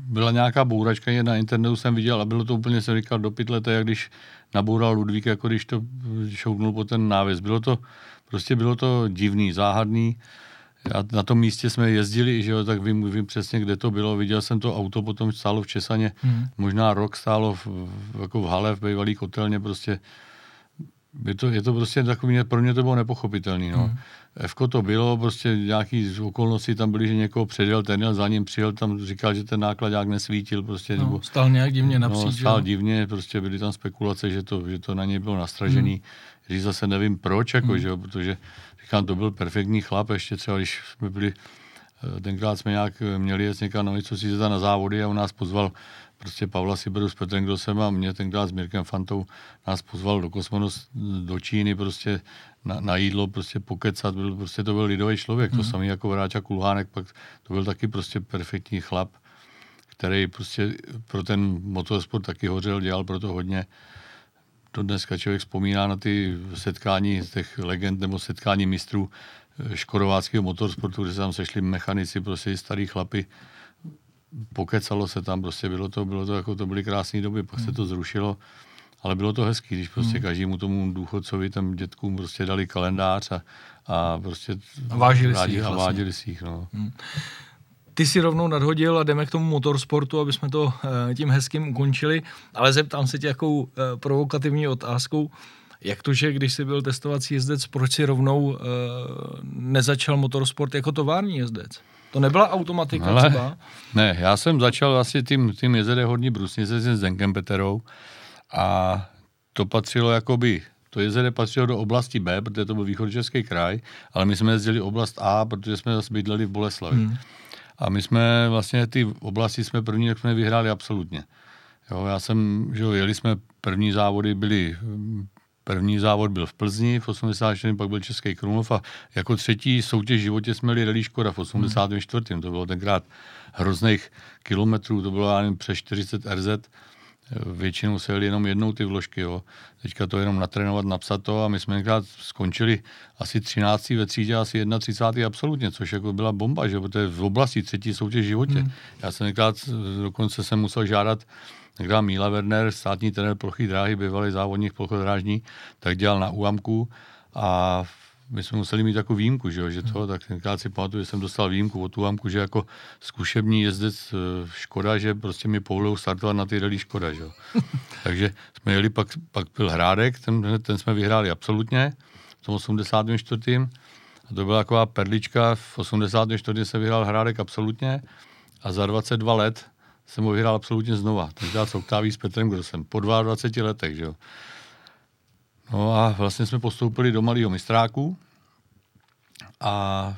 byla nějaká bouračka, na internetu jsem viděl a bylo to úplně, jsem říkal, do pytle, to jak když naboural Ludvík, jako když to šoupnul po ten návěs. Bylo to, prostě bylo to divný, záhadný. Já na tom místě jsme jezdili, že jo, tak vím, vím přesně, kde to bylo. Viděl jsem to auto, potom stálo v Česaně, hmm. možná rok stálo v, v, jako v hale, v bývalý kotelně, prostě je to, je to prostě takový, pro mě to bylo nepochopitelný, no. Hmm. Fko to bylo, prostě nějaký z okolností tam byly, že někoho předjel, ten jel za ním, přijel tam, říkal, že ten náklad nějak nesvítil, prostě. No, nebo, stál nějak divně napříč. No, stál divně, prostě byly tam spekulace, že to, že to na něj bylo nastražený. Hmm. Říct zase nevím proč, jako, hmm. že jo, protože říkám, to byl perfektní chlap, ještě třeba, když jsme byli, eh, tenkrát jsme nějak měli jet někam na něco si na závody a on nás pozval prostě Pavla Siberu s Petrem Grosem a mě tenkrát s Mirkem Fantou nás pozval do Kosmonos, do Číny prostě na, na jídlo, prostě pokecat, byl, prostě to byl lidový člověk, mm. to mhm. samý jako Vráča Kulhánek, pak to byl taky prostě perfektní chlap, který prostě pro ten motorsport taky hořel, dělal pro to hodně to dneska člověk vzpomíná na ty setkání těch legend nebo setkání mistrů eh, škodováckého motorsportu, kde se tam sešli mechanici, prostě starý chlapy, pokecalo se tam, prostě bylo to, bylo to jako to byly krásné doby, pak se to hmm. zrušilo, ale bylo to hezký, když prostě hmm. každému tomu důchodcovi, tam dětkům prostě dali kalendář a, a prostě a vážili si jich. A vážili si jich, no. Hmm ty si rovnou nadhodil a jdeme k tomu motorsportu, aby jsme to tím hezkým ukončili, ale zeptám se tě jakou provokativní otázkou. Jak to, že když jsi byl testovací jezdec, proč si rovnou uh, nezačal motorsport jako tovární jezdec? To nebyla automatika Ale, třeba? Ne, já jsem začal vlastně tím, tím jezdit hodně brusnice s Zdenkem Peterou a to patřilo jakoby to jezero patřilo do oblasti B, protože to byl východočeský kraj, ale my jsme jezdili oblast A, protože jsme zase bydleli v Boleslavi. Hmm. A my jsme vlastně ty oblasti jsme první, jak jsme vyhráli absolutně. Jo, já jsem, že jo, jeli jsme první závody, byly První závod byl v Plzni v 84. pak byl Český Krumlov a jako třetí soutěž v životě jsme měli Rally Škoda v 84. Hmm. To bylo tenkrát hrozných kilometrů, to bylo jen přes 40 RZ. Většinou se jeli jenom jednou ty vložky. Jo. Teďka to jenom natrénovat, napsat to a my jsme tenkrát skončili asi 13. ve třídě, asi 31. absolutně, což jako byla bomba, že protože v oblasti třetí soutěž v životě. Hmm. Já jsem tenkrát dokonce jsem musel žádat Někdo Míla Werner, státní trenér plochy dráhy, bývalý závodník plochodrážní, tak dělal na úamku a my jsme museli mít takovou výjimku, že, jo, že to, tak tenkrát si pamatuju, že jsem dostal výjimku od úamku, že jako zkušební jezdec eh, Škoda, že prostě mi povolil startovat na ty rally Škoda, že jo. Takže jsme jeli, pak, pak byl Hrádek, ten, ten jsme vyhráli absolutně v tom 84. A to byla taková perlička, v 84. se vyhrál Hrádek absolutně a za 22 let jsem ho vyhrál absolutně znova. Tenkrát s Oktáví s Petrem Grosem. Po 22 letech, že jo. No a vlastně jsme postoupili do malého mistráku a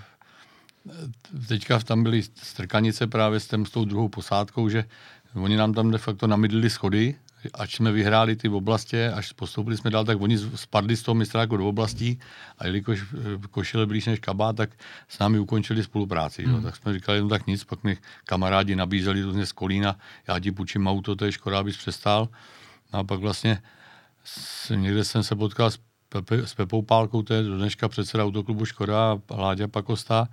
teďka tam byly strkanice právě s, tém, s tou druhou posádkou, že oni nám tam de facto namydlili schody až jsme vyhráli ty v oblasti, až postoupili jsme dál, tak oni spadli z toho mistráku do oblastí a jelikož eh, košile blíž než kabát, tak s námi ukončili spolupráci. Hmm. Tak jsme říkali, no tak nic, pak mi kamarádi nabízeli různě z Kolína, já ti půjčím auto, to je škoda, abys přestal. No a pak vlastně někde jsem se potkal s, Pepe, s Pepou Pálkou, to je do dneška předseda autoklubu Škoda a Láďa Pakosta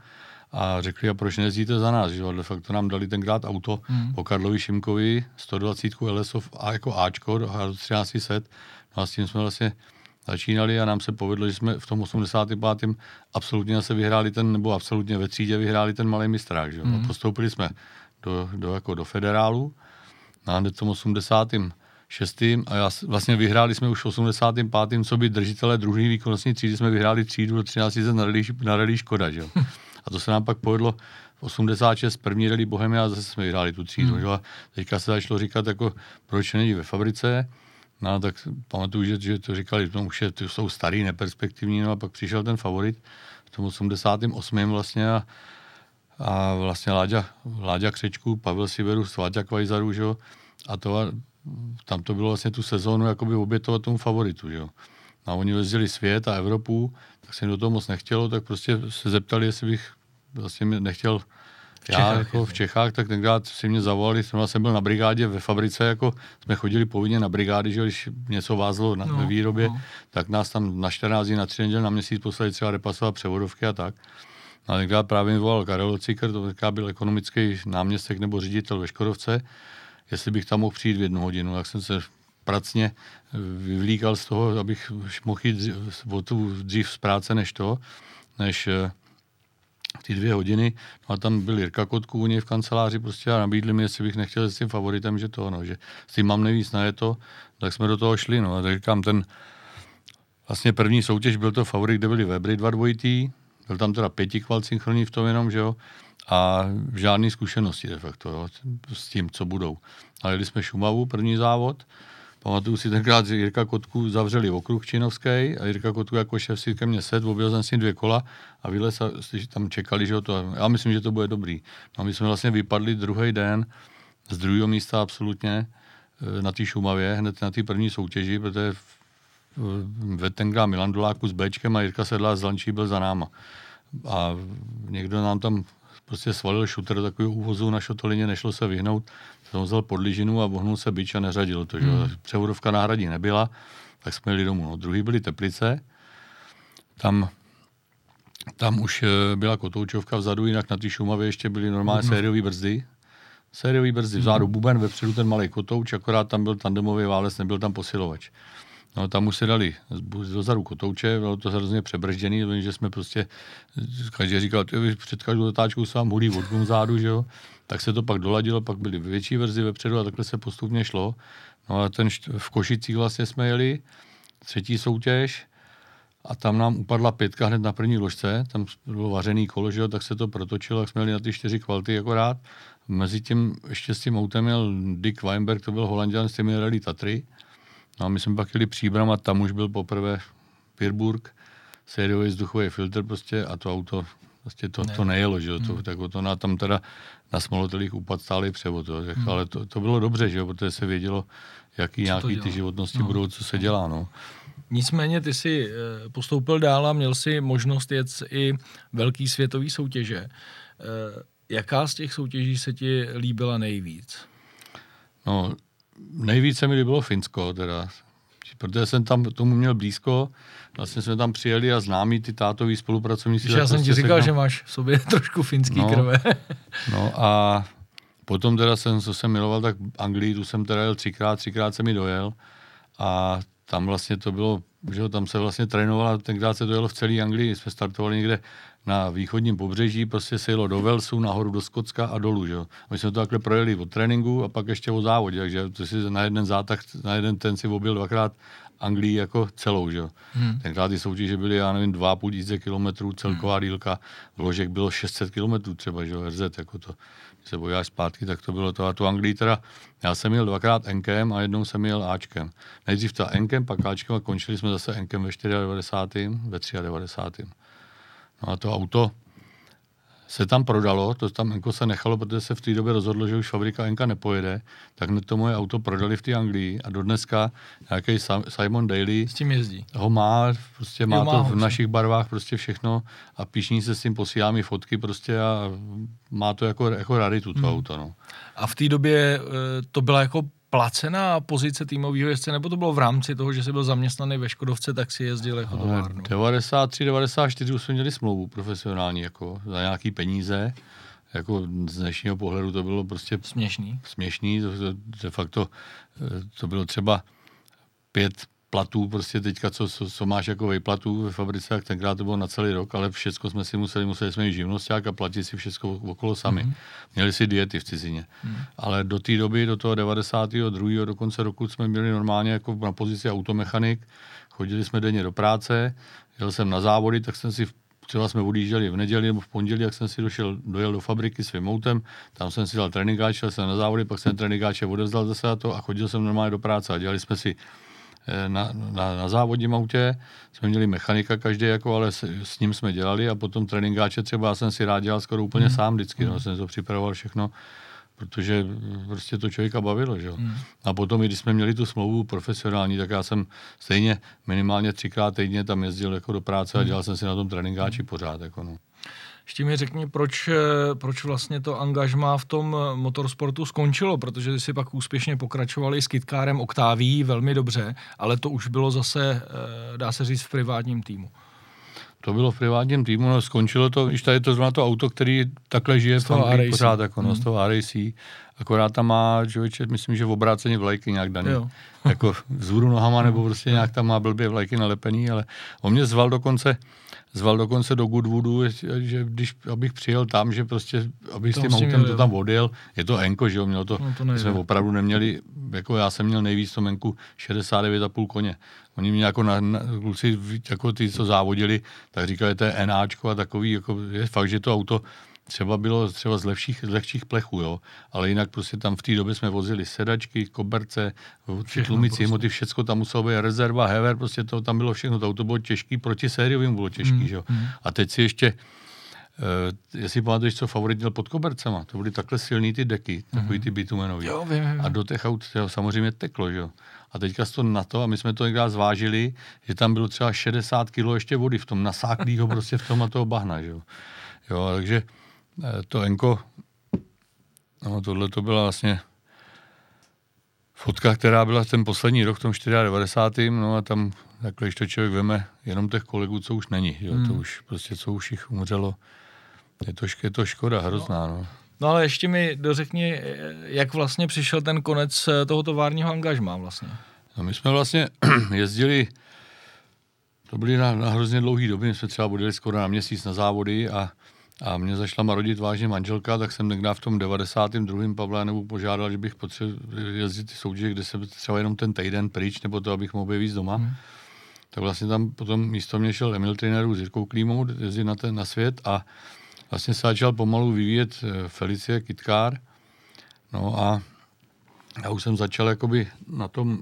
a řekli, a proč nejezdíte za nás, že de facto nám dali tenkrát auto hmm. po Karlovi Šimkovi, 120 LSov a jako Ačko do 1300, no a s tím jsme vlastně začínali a nám se povedlo, že jsme v tom 85. absolutně se vyhráli ten, nebo absolutně ve třídě vyhráli ten malý mistrák, že? Hmm. A postoupili jsme do, do, jako do federálu, na no tom 80 šestým a já, vlastně vyhráli jsme už v 85. co by držitele druhý výkonnostní třídy jsme vyhráli třídu do 13 na rally, na rally Škoda, že jo. A to se nám pak povedlo v 86 první rally Bohemia a zase jsme vyhráli tu třídu. Hmm. A teďka se začalo říkat, jako, proč není ve fabrice. No, tak pamatuju, že, že to říkali, no, už je, to jsou starý, neperspektivní, no a pak přišel ten favorit v tom 88. vlastně a, a vlastně Láďa, Láďa Křečku, Pavel Siverus, Váďa Kvajzaru, že jo, a to a tam to bylo vlastně tu sezónu jakoby obětovat tomu favoritu, že jo. A oni jezdili svět a Evropu, tak se jim do toho moc nechtělo, tak prostě se zeptali, jestli bych vlastně nechtěl v já Čechách, jako v Čechách, tak tenkrát si mě zavolali, jsem, jsem byl na brigádě ve fabrice, jako jsme chodili povinně na brigády, že když něco vázlo na, no, ve výrobě, no. tak nás tam na 14 dní, na 3 neděl, na měsíc poslali třeba repasovat převodovky a tak. A tenkrát právě mi volal Karel Cikr, to byl ekonomický náměstek nebo ředitel ve Škodovce, jestli bych tam mohl přijít v jednu hodinu. Tak jsem se pracně vyvlíkal z toho, abych mohl jít o tu dřív z práce než to, než eh, ty dvě hodiny. No a tam byl Jirka Kotku u něj v kanceláři prostě a nabídli mi, jestli bych nechtěl s tím favoritem, že to, no, že s tím mám nejvíc na je to, tak jsme do toho šli, no a tak říkám, ten vlastně první soutěž byl to favorit, kde byli Webry dva dvojitý, byl tam teda pěti kval synchronní v tom jenom, že jo, a žádné zkušenosti de facto, jo, s tím, co budou. A jeli jsme Šumavu, první závod, Pamatuju si tenkrát, že Jirka Kotku zavřeli okruh Činovský a Jirka Kotku jako šéf si ke mně sed, objel jsem si dvě kola a vylez a tam čekali, že to, já myslím, že to bude dobrý. No my jsme vlastně vypadli druhý den z druhého místa absolutně eh, na té Šumavě, hned na té první soutěži, protože ve tenkrát Milan Doláku s Bčkem a Jirka Sedla z Lančí byl za náma. A někdo nám tam prostě svalil šuter takový úvozu na šotolině, nešlo se vyhnout. Jsem vzal podližinu a vohnul se byč a neřadil to. Že? Hmm. Převodovka náhradí nebyla, tak jsme jeli domů. No, druhý byly Teplice, tam tam už eh, byla kotoučovka vzadu, jinak na té Šumavě ještě byly normálně hmm. sériové brzdy. Sériové brzdy, vzadu hmm. buben, vepředu ten malý kotouč, akorát tam byl tandemový válec, nebyl tam posilovač. No, tam už se dali dozadu kotouče, bylo to hrozně přebržděný, že jsme prostě, každý říkal, ty před každou zatáčkou se vám hulí vodku zádu, že jo? Tak se to pak doladilo, pak byly větší verzi vepředu a takhle se postupně šlo. No a ten v Košicích vlastně jsme jeli, třetí soutěž, a tam nám upadla pětka hned na první ložce, tam bylo vařený kolo, že jo, tak se to protočilo, tak jsme měli na ty čtyři kvality akorát. Mezi tím ještě s tím autem měl Dick Weinberg, to byl holanděn, s těmi rally Tatry. No a my jsme pak jeli příbram a tam už byl poprvé Pirburg, sériový vzduchový filtr prostě a to auto prostě to, ne. to nejelo, že jo, to, hmm. tak to na tam teda na smolotelích upad stálý převod, jo, hmm. ale to, to, bylo dobře, že jo, protože se vědělo, jaký co nějaký ty životnosti no. budou, co se dělá, no. Nicméně ty si eh, postoupil dál a měl si možnost jet i velký světový soutěže. Eh, jaká z těch soutěží se ti líbila nejvíc? No, nejvíce mi líbilo Finsko, teda, protože jsem tam tomu měl blízko, vlastně jsme tam přijeli a známí ty tátoví spolupracovníci. Já jsem ti prostě říkal, že máš v sobě trošku finský no, krve. no a potom teda jsem, co jsem miloval, tak Anglii, tu jsem teda jel třikrát, třikrát jsem mi dojel a tam vlastně to bylo, že tam se vlastně trénovala, tenkrát se to jelo v celé Anglii, jsme startovali někde na východním pobřeží, prostě se jelo do Velsu, nahoru do Skotska a dolů, že. My jsme to takhle projeli od tréninku a pak ještě o závodě, takže to si na jeden zátah, na jeden ten si objel dvakrát Anglii jako celou, že. Hmm. Tenkrát ty soutěže byly, já nevím, dva půl tisíce kilometrů, celková hmm. dílka, vložek bylo 600 kilometrů třeba, že RZ, jako to se podíváš zpátky, tak to bylo to. A tu Anglii teda, já jsem měl dvakrát Enkem a jednou jsem měl Ačkem. Nejdřív ta Enkem, pak Ačkem a končili jsme zase Enkem ve 94. ve 93. No a to auto, se tam prodalo, to tam Enko se nechalo, protože se v té době rozhodlo, že už fabrika Enka nepojede, tak hned to moje auto prodali v té Anglii a do dneska nějaký Simon Daly s tím jezdí. ho má, prostě má, jo, má to v našich barvách prostě všechno a píšní se s tím posílá mi fotky prostě a má to jako, jako raritu to hmm. auto. No. A v té době eh, to byla jako placená pozice týmového jezdce, nebo to bylo v rámci toho, že jsi byl zaměstnaný ve Škodovce, tak si jezdil jako továrnu? 93, 94 už jsme měli smlouvu profesionální, jako za nějaký peníze. Jako z dnešního pohledu to bylo prostě směšný. Směšný, to, to, de facto eh, to bylo třeba pět platů, prostě teďka, co, co, co máš jako vejplatů ve fabrice, tak tenkrát to bylo na celý rok, ale všechno jsme si museli, museli jsme mít živnosták a platit si všechno okolo sami. Mm-hmm. Měli si diety v cizině. Mm. Ale do té doby, do toho 92. do konce roku jsme měli normálně jako na pozici automechanik, chodili jsme denně do práce, jel jsem na závody, tak jsem si třeba jsme odjížděli v neděli nebo v pondělí, jak jsem si došel, dojel do fabriky svým autem, tam jsem si dal tréninkáč, šel jsem na závody, pak jsem tréninkáče odevzdal zase a to a chodil jsem normálně do práce a dělali jsme si na, na, na závodním autě, jsme měli mechanika každý, jako, ale s, s, ním jsme dělali a potom tréninkáče třeba jsem si rád dělal skoro úplně mm. sám vždycky, mm. no, jsem to připravoval všechno, protože prostě to člověka bavilo, že? Mm. A potom, když jsme měli tu smlouvu profesionální, tak já jsem stejně minimálně třikrát týdně tam jezdil jako do práce a hmm. dělal jsem si na tom tréninkáči pořád, jako no. Ještě mi řekni, proč, eh, proč vlastně to angažmá v tom eh, motorsportu skončilo, protože si pak úspěšně pokračovali s Kitkárem Octaví velmi dobře, ale to už bylo zase, eh, dá se říct, v privátním týmu. To bylo v privátním týmu, no skončilo to, když tady to zrovna to auto, který takhle žije v Anglii pořád, jako no, hmm. z toho RAC, akorát tam má, člověče, myslím, že v obráceně vlajky nějak daný. Jo. jako vzhůru nohama, nebo prostě nějak tam má blbě vlajky nalepený, ale on mě zval dokonce, zval dokonce do Goodwoodu, že když, abych přijel tam, že prostě, abych to s tím autem to tam odjel, je to Enko, že jo, mělo to, no to my jsme opravdu neměli, jako já jsem měl nejvíc to Enku 69,5 koně. Oni mě jako na, na, kluci, jako ty, co závodili, tak říkali, to je NAčko a takový, jako je fakt, že to auto třeba bylo třeba z lehčích, z lehčích plechů, jo, ale jinak prostě tam v té době jsme vozili sedačky, koberce, tlumící prostě. hmoty, všecko tam muselo být rezerva, hever, prostě to tam bylo všechno, to auto bylo těžký, proti sériovým bylo těžký, mm, jo. Mm. A teď si ještě, Uh, jestli pamatuješ, co favorit měl pod kobercema, to byly takhle silný ty deky, takový ty bitumenový. Jo, vím, vím. A do těch aut samozřejmě teklo, že jo. A teďka to na to, a my jsme to někdy zvážili, že tam bylo třeba 60 kg ještě vody v tom nasáklýho prostě v tom a toho bahna, že jo. Jo, takže to Enko, no tohle to byla vlastně fotka, která byla ten poslední rok, v tom 94. No a tam takhle, když to člověk veme, jenom těch kolegů, co už není, jo, hmm. to už prostě, co už jich umřelo, je to, je to škoda hrozná, no. No ale ještě mi dořekni, jak vlastně přišel ten konec eh, toho továrního angažmá vlastně. No my jsme vlastně jezdili, to byly na, na hrozně dlouhý doby, my jsme třeba budili skoro na měsíc na závody a, a mě zašla marodit vážně manželka, tak jsem někdy v tom 92. Pavla nebo požádal, že bych potřeboval jezdit ty soutěže, kde jsem třeba jenom ten týden pryč, nebo to, abych mohl být víc doma. Hmm. Tak vlastně tam potom místo mě šel Emil trenéru s Jirkou Klímou jezdit na, ten, na svět a vlastně se začal pomalu vyvíjet eh, Felicie Kitkár. No a já už jsem začal jakoby na tom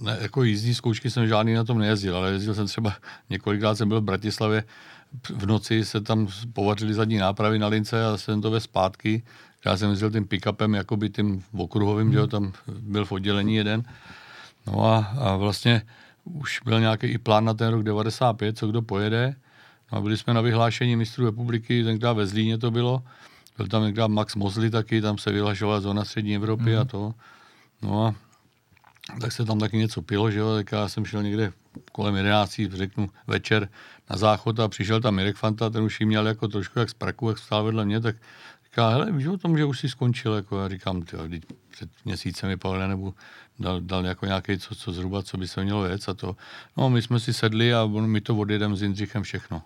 ne, jako jízdní zkoušky jsem žádný na tom nejezdil, ale jezdil jsem třeba, několikrát jsem byl v Bratislavě, v noci se tam povařili zadní nápravy na lince a jsem to ve zpátky. Já jsem jezdil tím pick-upem, jakoby tím okruhovým, hmm. že jo, tam byl v oddělení jeden. No a, a vlastně už byl nějaký i plán na ten rok 95, co kdo pojede. No a byli jsme na vyhlášení mistrů republiky, tenkrát ve Zlíně to bylo. Byl tam tenkrát Max Mosley taky, tam se vyhlašovala zóna střední Evropy mm. a to. No a tak se tam taky něco pilo, že jo, tak já jsem šel někde kolem 11, řeknu, večer na záchod a přišel tam Mirek Fanta, ten už jí měl jako trošku jak z praku, jak stál vedle mě, tak říká, hele, víš o tom, že už si skončil, jako já říkám, tyjo, před měsícem mi Pavel nebo dal, dal jako nějaký, co, co zhruba, co by se mělo věc a to. No, my jsme si sedli a on, my to odjedeme s Jindřichem všechno.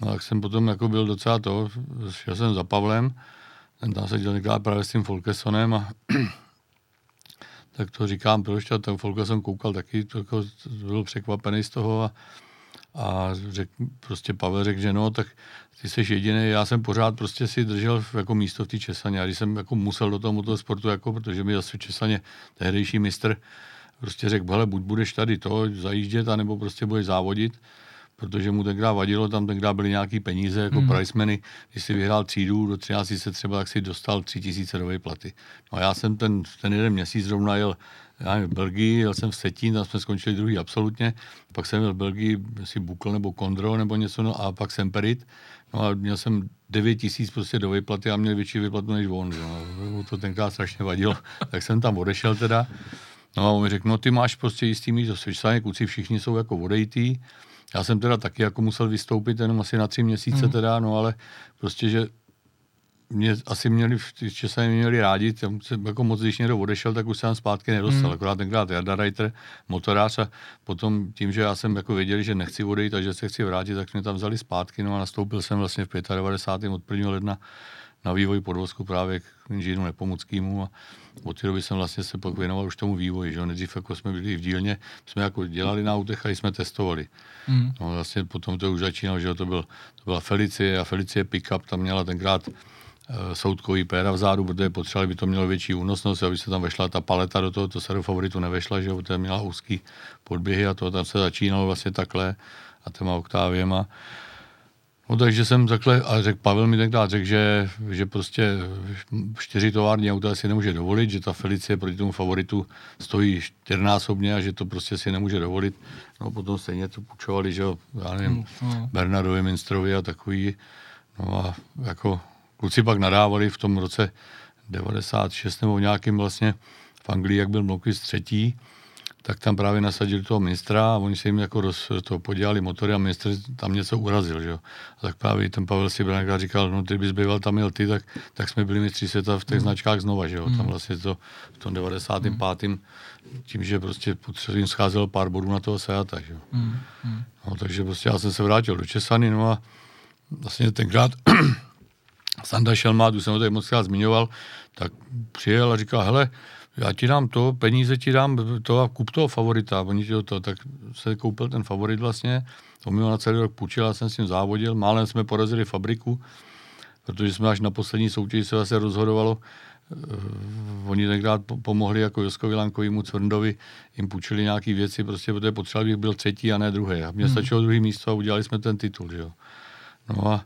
No, tak jsem potom jako byl docela to, šel jsem za Pavlem, ten tam seděl právě s tím Folkesonem a tak to říkám, proč, a ten Folka jsem koukal taky, to jako byl překvapený z toho a, a řek, prostě Pavel řekl, že no, tak ty jsi jediný, já jsem pořád prostě si držel jako místo v té Česaně a když jsem jako musel do toho motosportu, jako, protože mi zase Česaně tehdejší mistr prostě řekl, hele, buď budeš tady to zajíždět, anebo prostě budeš závodit, protože mu tenkrát vadilo, tam tenkrát byly nějaký peníze jako mm. pricemeny, když si vyhrál třídu do 13 se třeba, tak si dostal 3000 do platy. No a já jsem ten, ten jeden měsíc zrovna jel já nevím, v Belgii, jel jsem v Setín, tam jsme skončili druhý absolutně, pak jsem jel v Belgii, si Bukl nebo Kondro nebo něco, no a pak jsem Perit, no a měl jsem 9 tisíc prostě do výplaty a měl větší výplatu než on, no. to tenkrát strašně vadilo, tak jsem tam odešel teda, no a on mi řekl, no ty máš prostě jistý místo, svičsáně kluci všichni jsou jako odejtý, já jsem teda taky jako musel vystoupit jenom asi na tři měsíce mm. teda, no ale prostě, že mě asi měli, v čase měli rádi, tam se jako moc, když někdo odešel, tak už se tam zpátky nedostal. Mm. Akorát tenkrát Jarda Reiter, motorář a potom tím, že já jsem jako věděl, že nechci odejít a že se chci vrátit, tak mě tam vzali zpátky, no a nastoupil jsem vlastně v 95. od 1. ledna na vývoj podvozku právě k inženýru Nepomuckýmu a od té doby jsem vlastně se pak věnoval už tomu vývoji, že nejdřív jako jsme byli v dílně, jsme jako dělali na autech a jsme testovali. Mm. No vlastně potom to už začínalo, že to, byl, to byla Felicie a Felicie Pickup tam měla tenkrát uh, soudkový péra vzadu, protože potřebovali by to mělo větší únosnost, aby se tam vešla ta paleta do toho, to se do favoritu nevešla, že jo, to měla úzký podběhy a to tam se začínalo vlastně takhle a těma oktávěma. No takže jsem takhle, a řekl, Pavel mi tenkrát řekl, že, že prostě čtyři tovární auta si nemůže dovolit, že ta Felicie proti tomu favoritu stojí čtyřnásobně a že to prostě si nemůže dovolit. No potom stejně to půjčovali, že já nevím, no. Bernardovi, Minstrovi a takový. No a jako kluci pak nadávali v tom roce 96 nebo nějakým vlastně v Anglii, jak byl Mlokvist třetí, tak tam právě nasadili toho ministra a oni se jim jako roz, to podělali motory a ministr tam něco urazil, že jo. A tak právě ten Pavel Sibranek říkal, no ty bys býval tam jel ty, tak, tak jsme byli mistři světa v těch mm. značkách znova, že jo. Mm. Tam vlastně to v tom 95. Mm. tím, že prostě jim scházelo pár bodů na toho Seata, že jo. Mm. No, takže prostě já jsem se vrátil do Česany, no a vlastně tenkrát Sanda Šelmát, už jsem ho tady moc zmiňoval, tak přijel a říkal, hele, já ti dám to, peníze ti dám to a kup toho favorita. Oni ti to, tak se koupil ten favorit vlastně, on mi ho na celý rok půjčil, já jsem s ním závodil, málem jsme porazili fabriku, protože jsme až na poslední soutěži se vlastně rozhodovalo, Uh, oni tenkrát pomohli jako Joskovi Lankovému Cvrndovi, jim půjčili nějaké věci, prostě protože potřeboval bych byl třetí a ne druhý. A mně hmm. stačilo druhý místo a udělali jsme ten titul. Že jo. No a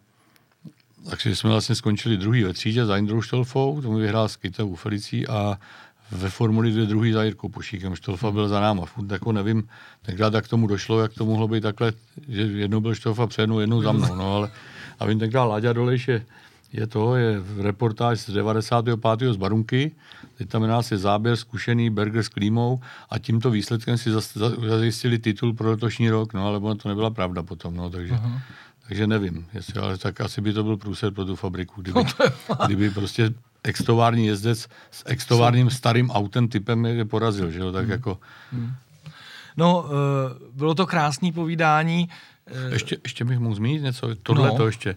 takže jsme vlastně skončili druhý ve třídě za Eindruštolfou, tomu vyhrál s Kytou Felicí a ve Formuli 2 druhý za Jirkou Pošíkem, Štolfa byl za náma. Furt jako nevím, tenkrát jak tomu došlo, jak to mohlo být takhle, že jednou byl Štolfa před jednou, jednou za mnou, no ale a vím tenkrát Láďa Dolejš je, je to, je reportáž z 95. z Barunky, teď tam nás je záběr zkušený Berger s Klímou a tímto výsledkem si zajistili titul pro letošní rok, no ale to nebyla pravda potom, no, takže, uh-huh. takže nevím, jestli, ale tak asi by to byl průser pro tu fabriku, kdyby, kdyby prostě extovární jezdec s extovárním starým autem typem je porazil, že jo, tak hmm. jako, hmm. No, uh, bylo to krásné povídání. Ještě, ještě bych mohl zmínit něco, tohle no. to ještě.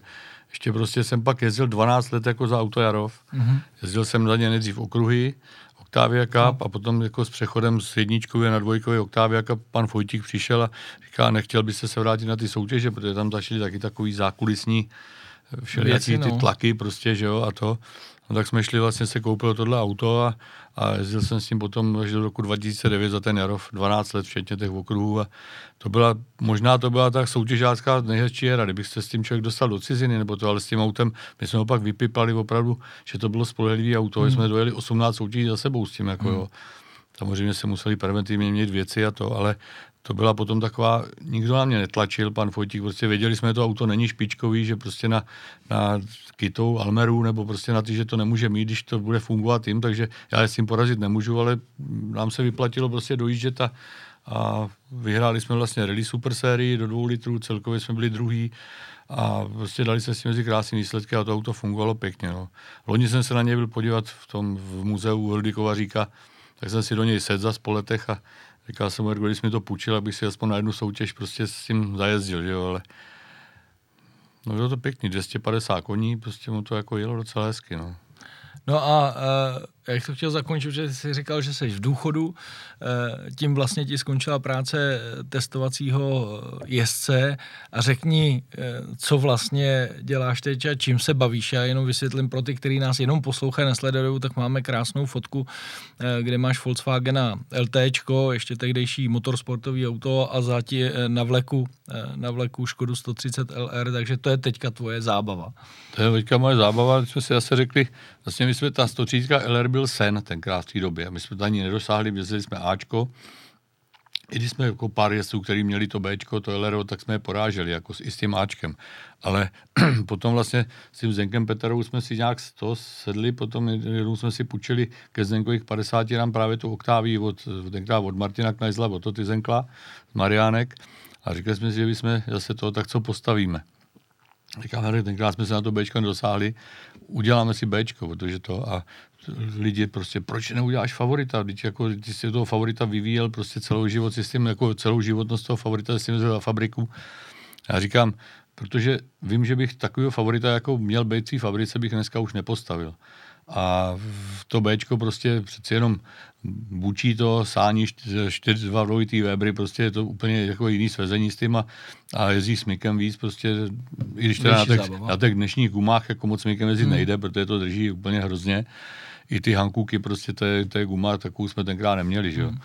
Ještě prostě jsem pak jezdil 12 let jako za Auto Jarov. Mm-hmm. Jezdil jsem za ně nejdřív okruhy, Octavia Cup no. a potom jako s přechodem z jedničkově na dvojkově Octavia Cup pan Fojtík přišel a říká, nechtěl byste se vrátit na ty soutěže, protože tam začaly taky takový zákulisní všelijaký ty no. tlaky prostě, že jo, a to. No tak jsme šli, vlastně se koupil tohle auto a, a jezdil jsem s tím potom až do roku 2009 za ten Jarov, 12 let včetně těch okruhů a to byla, možná to byla ta soutěžácká nejhezčí éra, kdybych se s tím člověk dostal do ciziny nebo to, ale s tím autem, my jsme ho pak vypipali opravdu, že to bylo spolehlivý auto, hmm. jsme dojeli 18 soutěží za sebou s tím, jako hmm. jo. Samozřejmě se museli preventivně měnit věci a to, ale to byla potom taková, nikdo na mě netlačil, pan Fojtík, prostě věděli jsme, že to auto není špičkový, že prostě na, na kytou Almeru nebo prostě na ty, že to nemůže mít, když to bude fungovat jim, takže já s tím porazit nemůžu, ale nám se vyplatilo prostě dojíždět a, a vyhráli jsme vlastně rally super sérii do dvou litrů, celkově jsme byli druhý a prostě dali se s tím mezi krásné výsledky a to auto fungovalo pěkně. No. Loni jsem se na něj byl podívat v tom v muzeu Hildikova říka, tak jsem si do něj sedl za spoletech a Říkal jsem mu, když mi to půjčil, abych si aspoň na jednu soutěž prostě s tím zajezdil, že jo, ale no bylo to pěkný, 250 koní, prostě mu to jako jelo docela hezky, no. No a uh, jak to chtěl zakončit, že jsi říkal, že jsi v důchodu, uh, tím vlastně ti skončila práce testovacího jezdce a řekni, co vlastně děláš teď a čím se bavíš. Já jenom vysvětlím pro ty, kteří nás jenom poslouchají, nesledují, tak máme krásnou fotku, kde máš Volkswagena LT, ještě tehdejší motorsportový auto a za ti na vleku, na vleku Škodu 130 LR, takže to je teďka tvoje zábava. To je teďka moje zábava, jsme si zase řekli, vlastně my jsme ta 130 LR byl sen tenkrát v té době. My jsme to ani nedosáhli, jezdili jsme Ačko. I když jsme jako pár jezdců, kteří měli to Bčko, to LR, tak jsme je poráželi jako s, i s tím Ačkem. Ale potom vlastně s tím Zenkem Peterou jsme si nějak to sedli, potom jednou jsme si půjčili ke Zenkových 50 nám právě tu oktáví od, tenkrát od Martina Knajzla, od to ty Zenkla, Mariánek. A říkali jsme si, že bychom zase to, tak co postavíme. Říkám, tenkrát jsme se na to Bčko nedosáhli, uděláme si Bčko, protože to a lidi prostě, proč neuděláš favorita? Když jako, ty jsi toho favorita vyvíjel prostě celou život s tím, jako celou životnost toho favorita s tím za fabriku. Já říkám, protože vím, že bych takového favorita, jako měl být v fabrice, bych dneska už nepostavil. A to Bčko prostě přeci jenom bučí to, sání čtyři dva dvojitý Webery, prostě je to úplně jako jiný svezení s tím a, a jezdí s mykem víc, prostě, i když teda na těch, na těch dnešních gumách jako moc mykem jezdit hmm. nejde, protože to drží úplně hrozně. I ty hankuky, prostě to je, to je guma, takovou jsme tenkrát neměli, že jo. Hmm.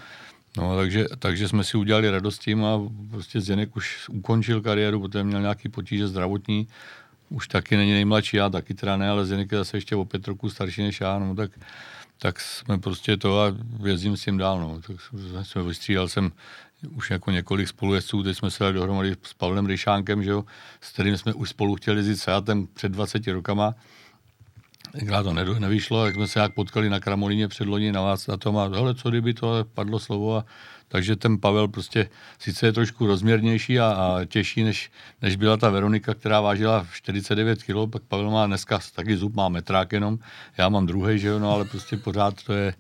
No, takže, takže jsme si udělali radost tím a prostě Zdeněk už ukončil kariéru, protože měl nějaký potíže zdravotní, už taky není nejmladší, já taky teda ne, ale Zdeněk je zase ještě o pět roků starší než já, no tak, tak jsme prostě to a jezdím s tím dál, no. Tak jsme vystřídal jsem už jako několik spolujezdců, teď jsme se dali dohromady s Pavlem Ryšánkem, že jo, s kterým jsme už spolu chtěli jezdit Seatem před 20 rokama. Tenkrát to nevyšlo, tak jsme se jak potkali na Kramolíně předloni na vás na tom a hele, co kdyby to padlo slovo a takže ten Pavel prostě sice je trošku rozměrnější a, a těžší, než, než byla ta Veronika, která vážila 49 kg, pak Pavel má dneska taky zub, má metrák jenom, já mám druhý, že jo, no ale prostě pořád to je,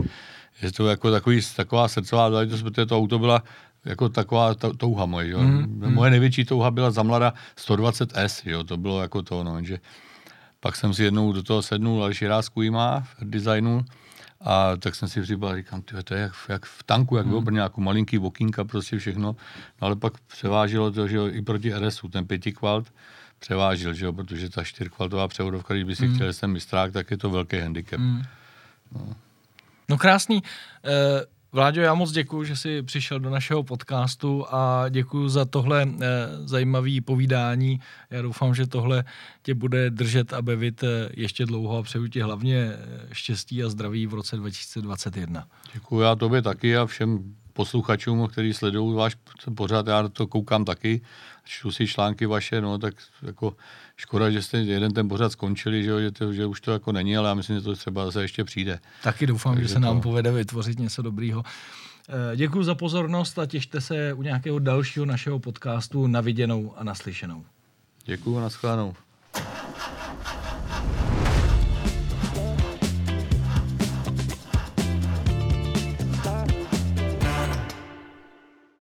je to jako takový, taková srdcová záležitost, protože to auto byla jako taková touha moje, jo. Mm, Moje největší touha byla za mlada 120S, jo, to bylo jako to, no, že pak jsem si jednou do toho sednul, ale Širázku má v designu, a tak jsem si připadal, říkám, tyhle, to je jak, jak v tanku, jak hmm. nějakou malinký vokínka, prostě všechno. No, ale pak převážilo to, že jo, i proti RSu, ten pětikvalt převážil, že jo, protože ta čtyřkvaltová převodovka, když by si hmm. chtěl jsem mistrák, tak je to velký handicap. Hmm. No. no krásný. Uh... Vláďo, já moc děkuji, že jsi přišel do našeho podcastu a děkuji za tohle eh, zajímavé povídání. Já doufám, že tohle tě bude držet a bavit eh, ještě dlouho a přeju ti hlavně eh, štěstí a zdraví v roce 2021. Děkuji já tobě taky a všem posluchačům, kteří sledují váš pořád, já to koukám taky, čtu si články vaše, no tak jako škoda, že jste jeden ten pořád skončili, že, že, to, že už to jako není, ale já myslím, že to třeba zase ještě přijde. Taky doufám, Takže že se nám to... povede vytvořit něco dobrýho. Eh, Děkuji za pozornost a těšte se u nějakého dalšího našeho podcastu na viděnou a naslyšenou. Děkuji, naschledanou.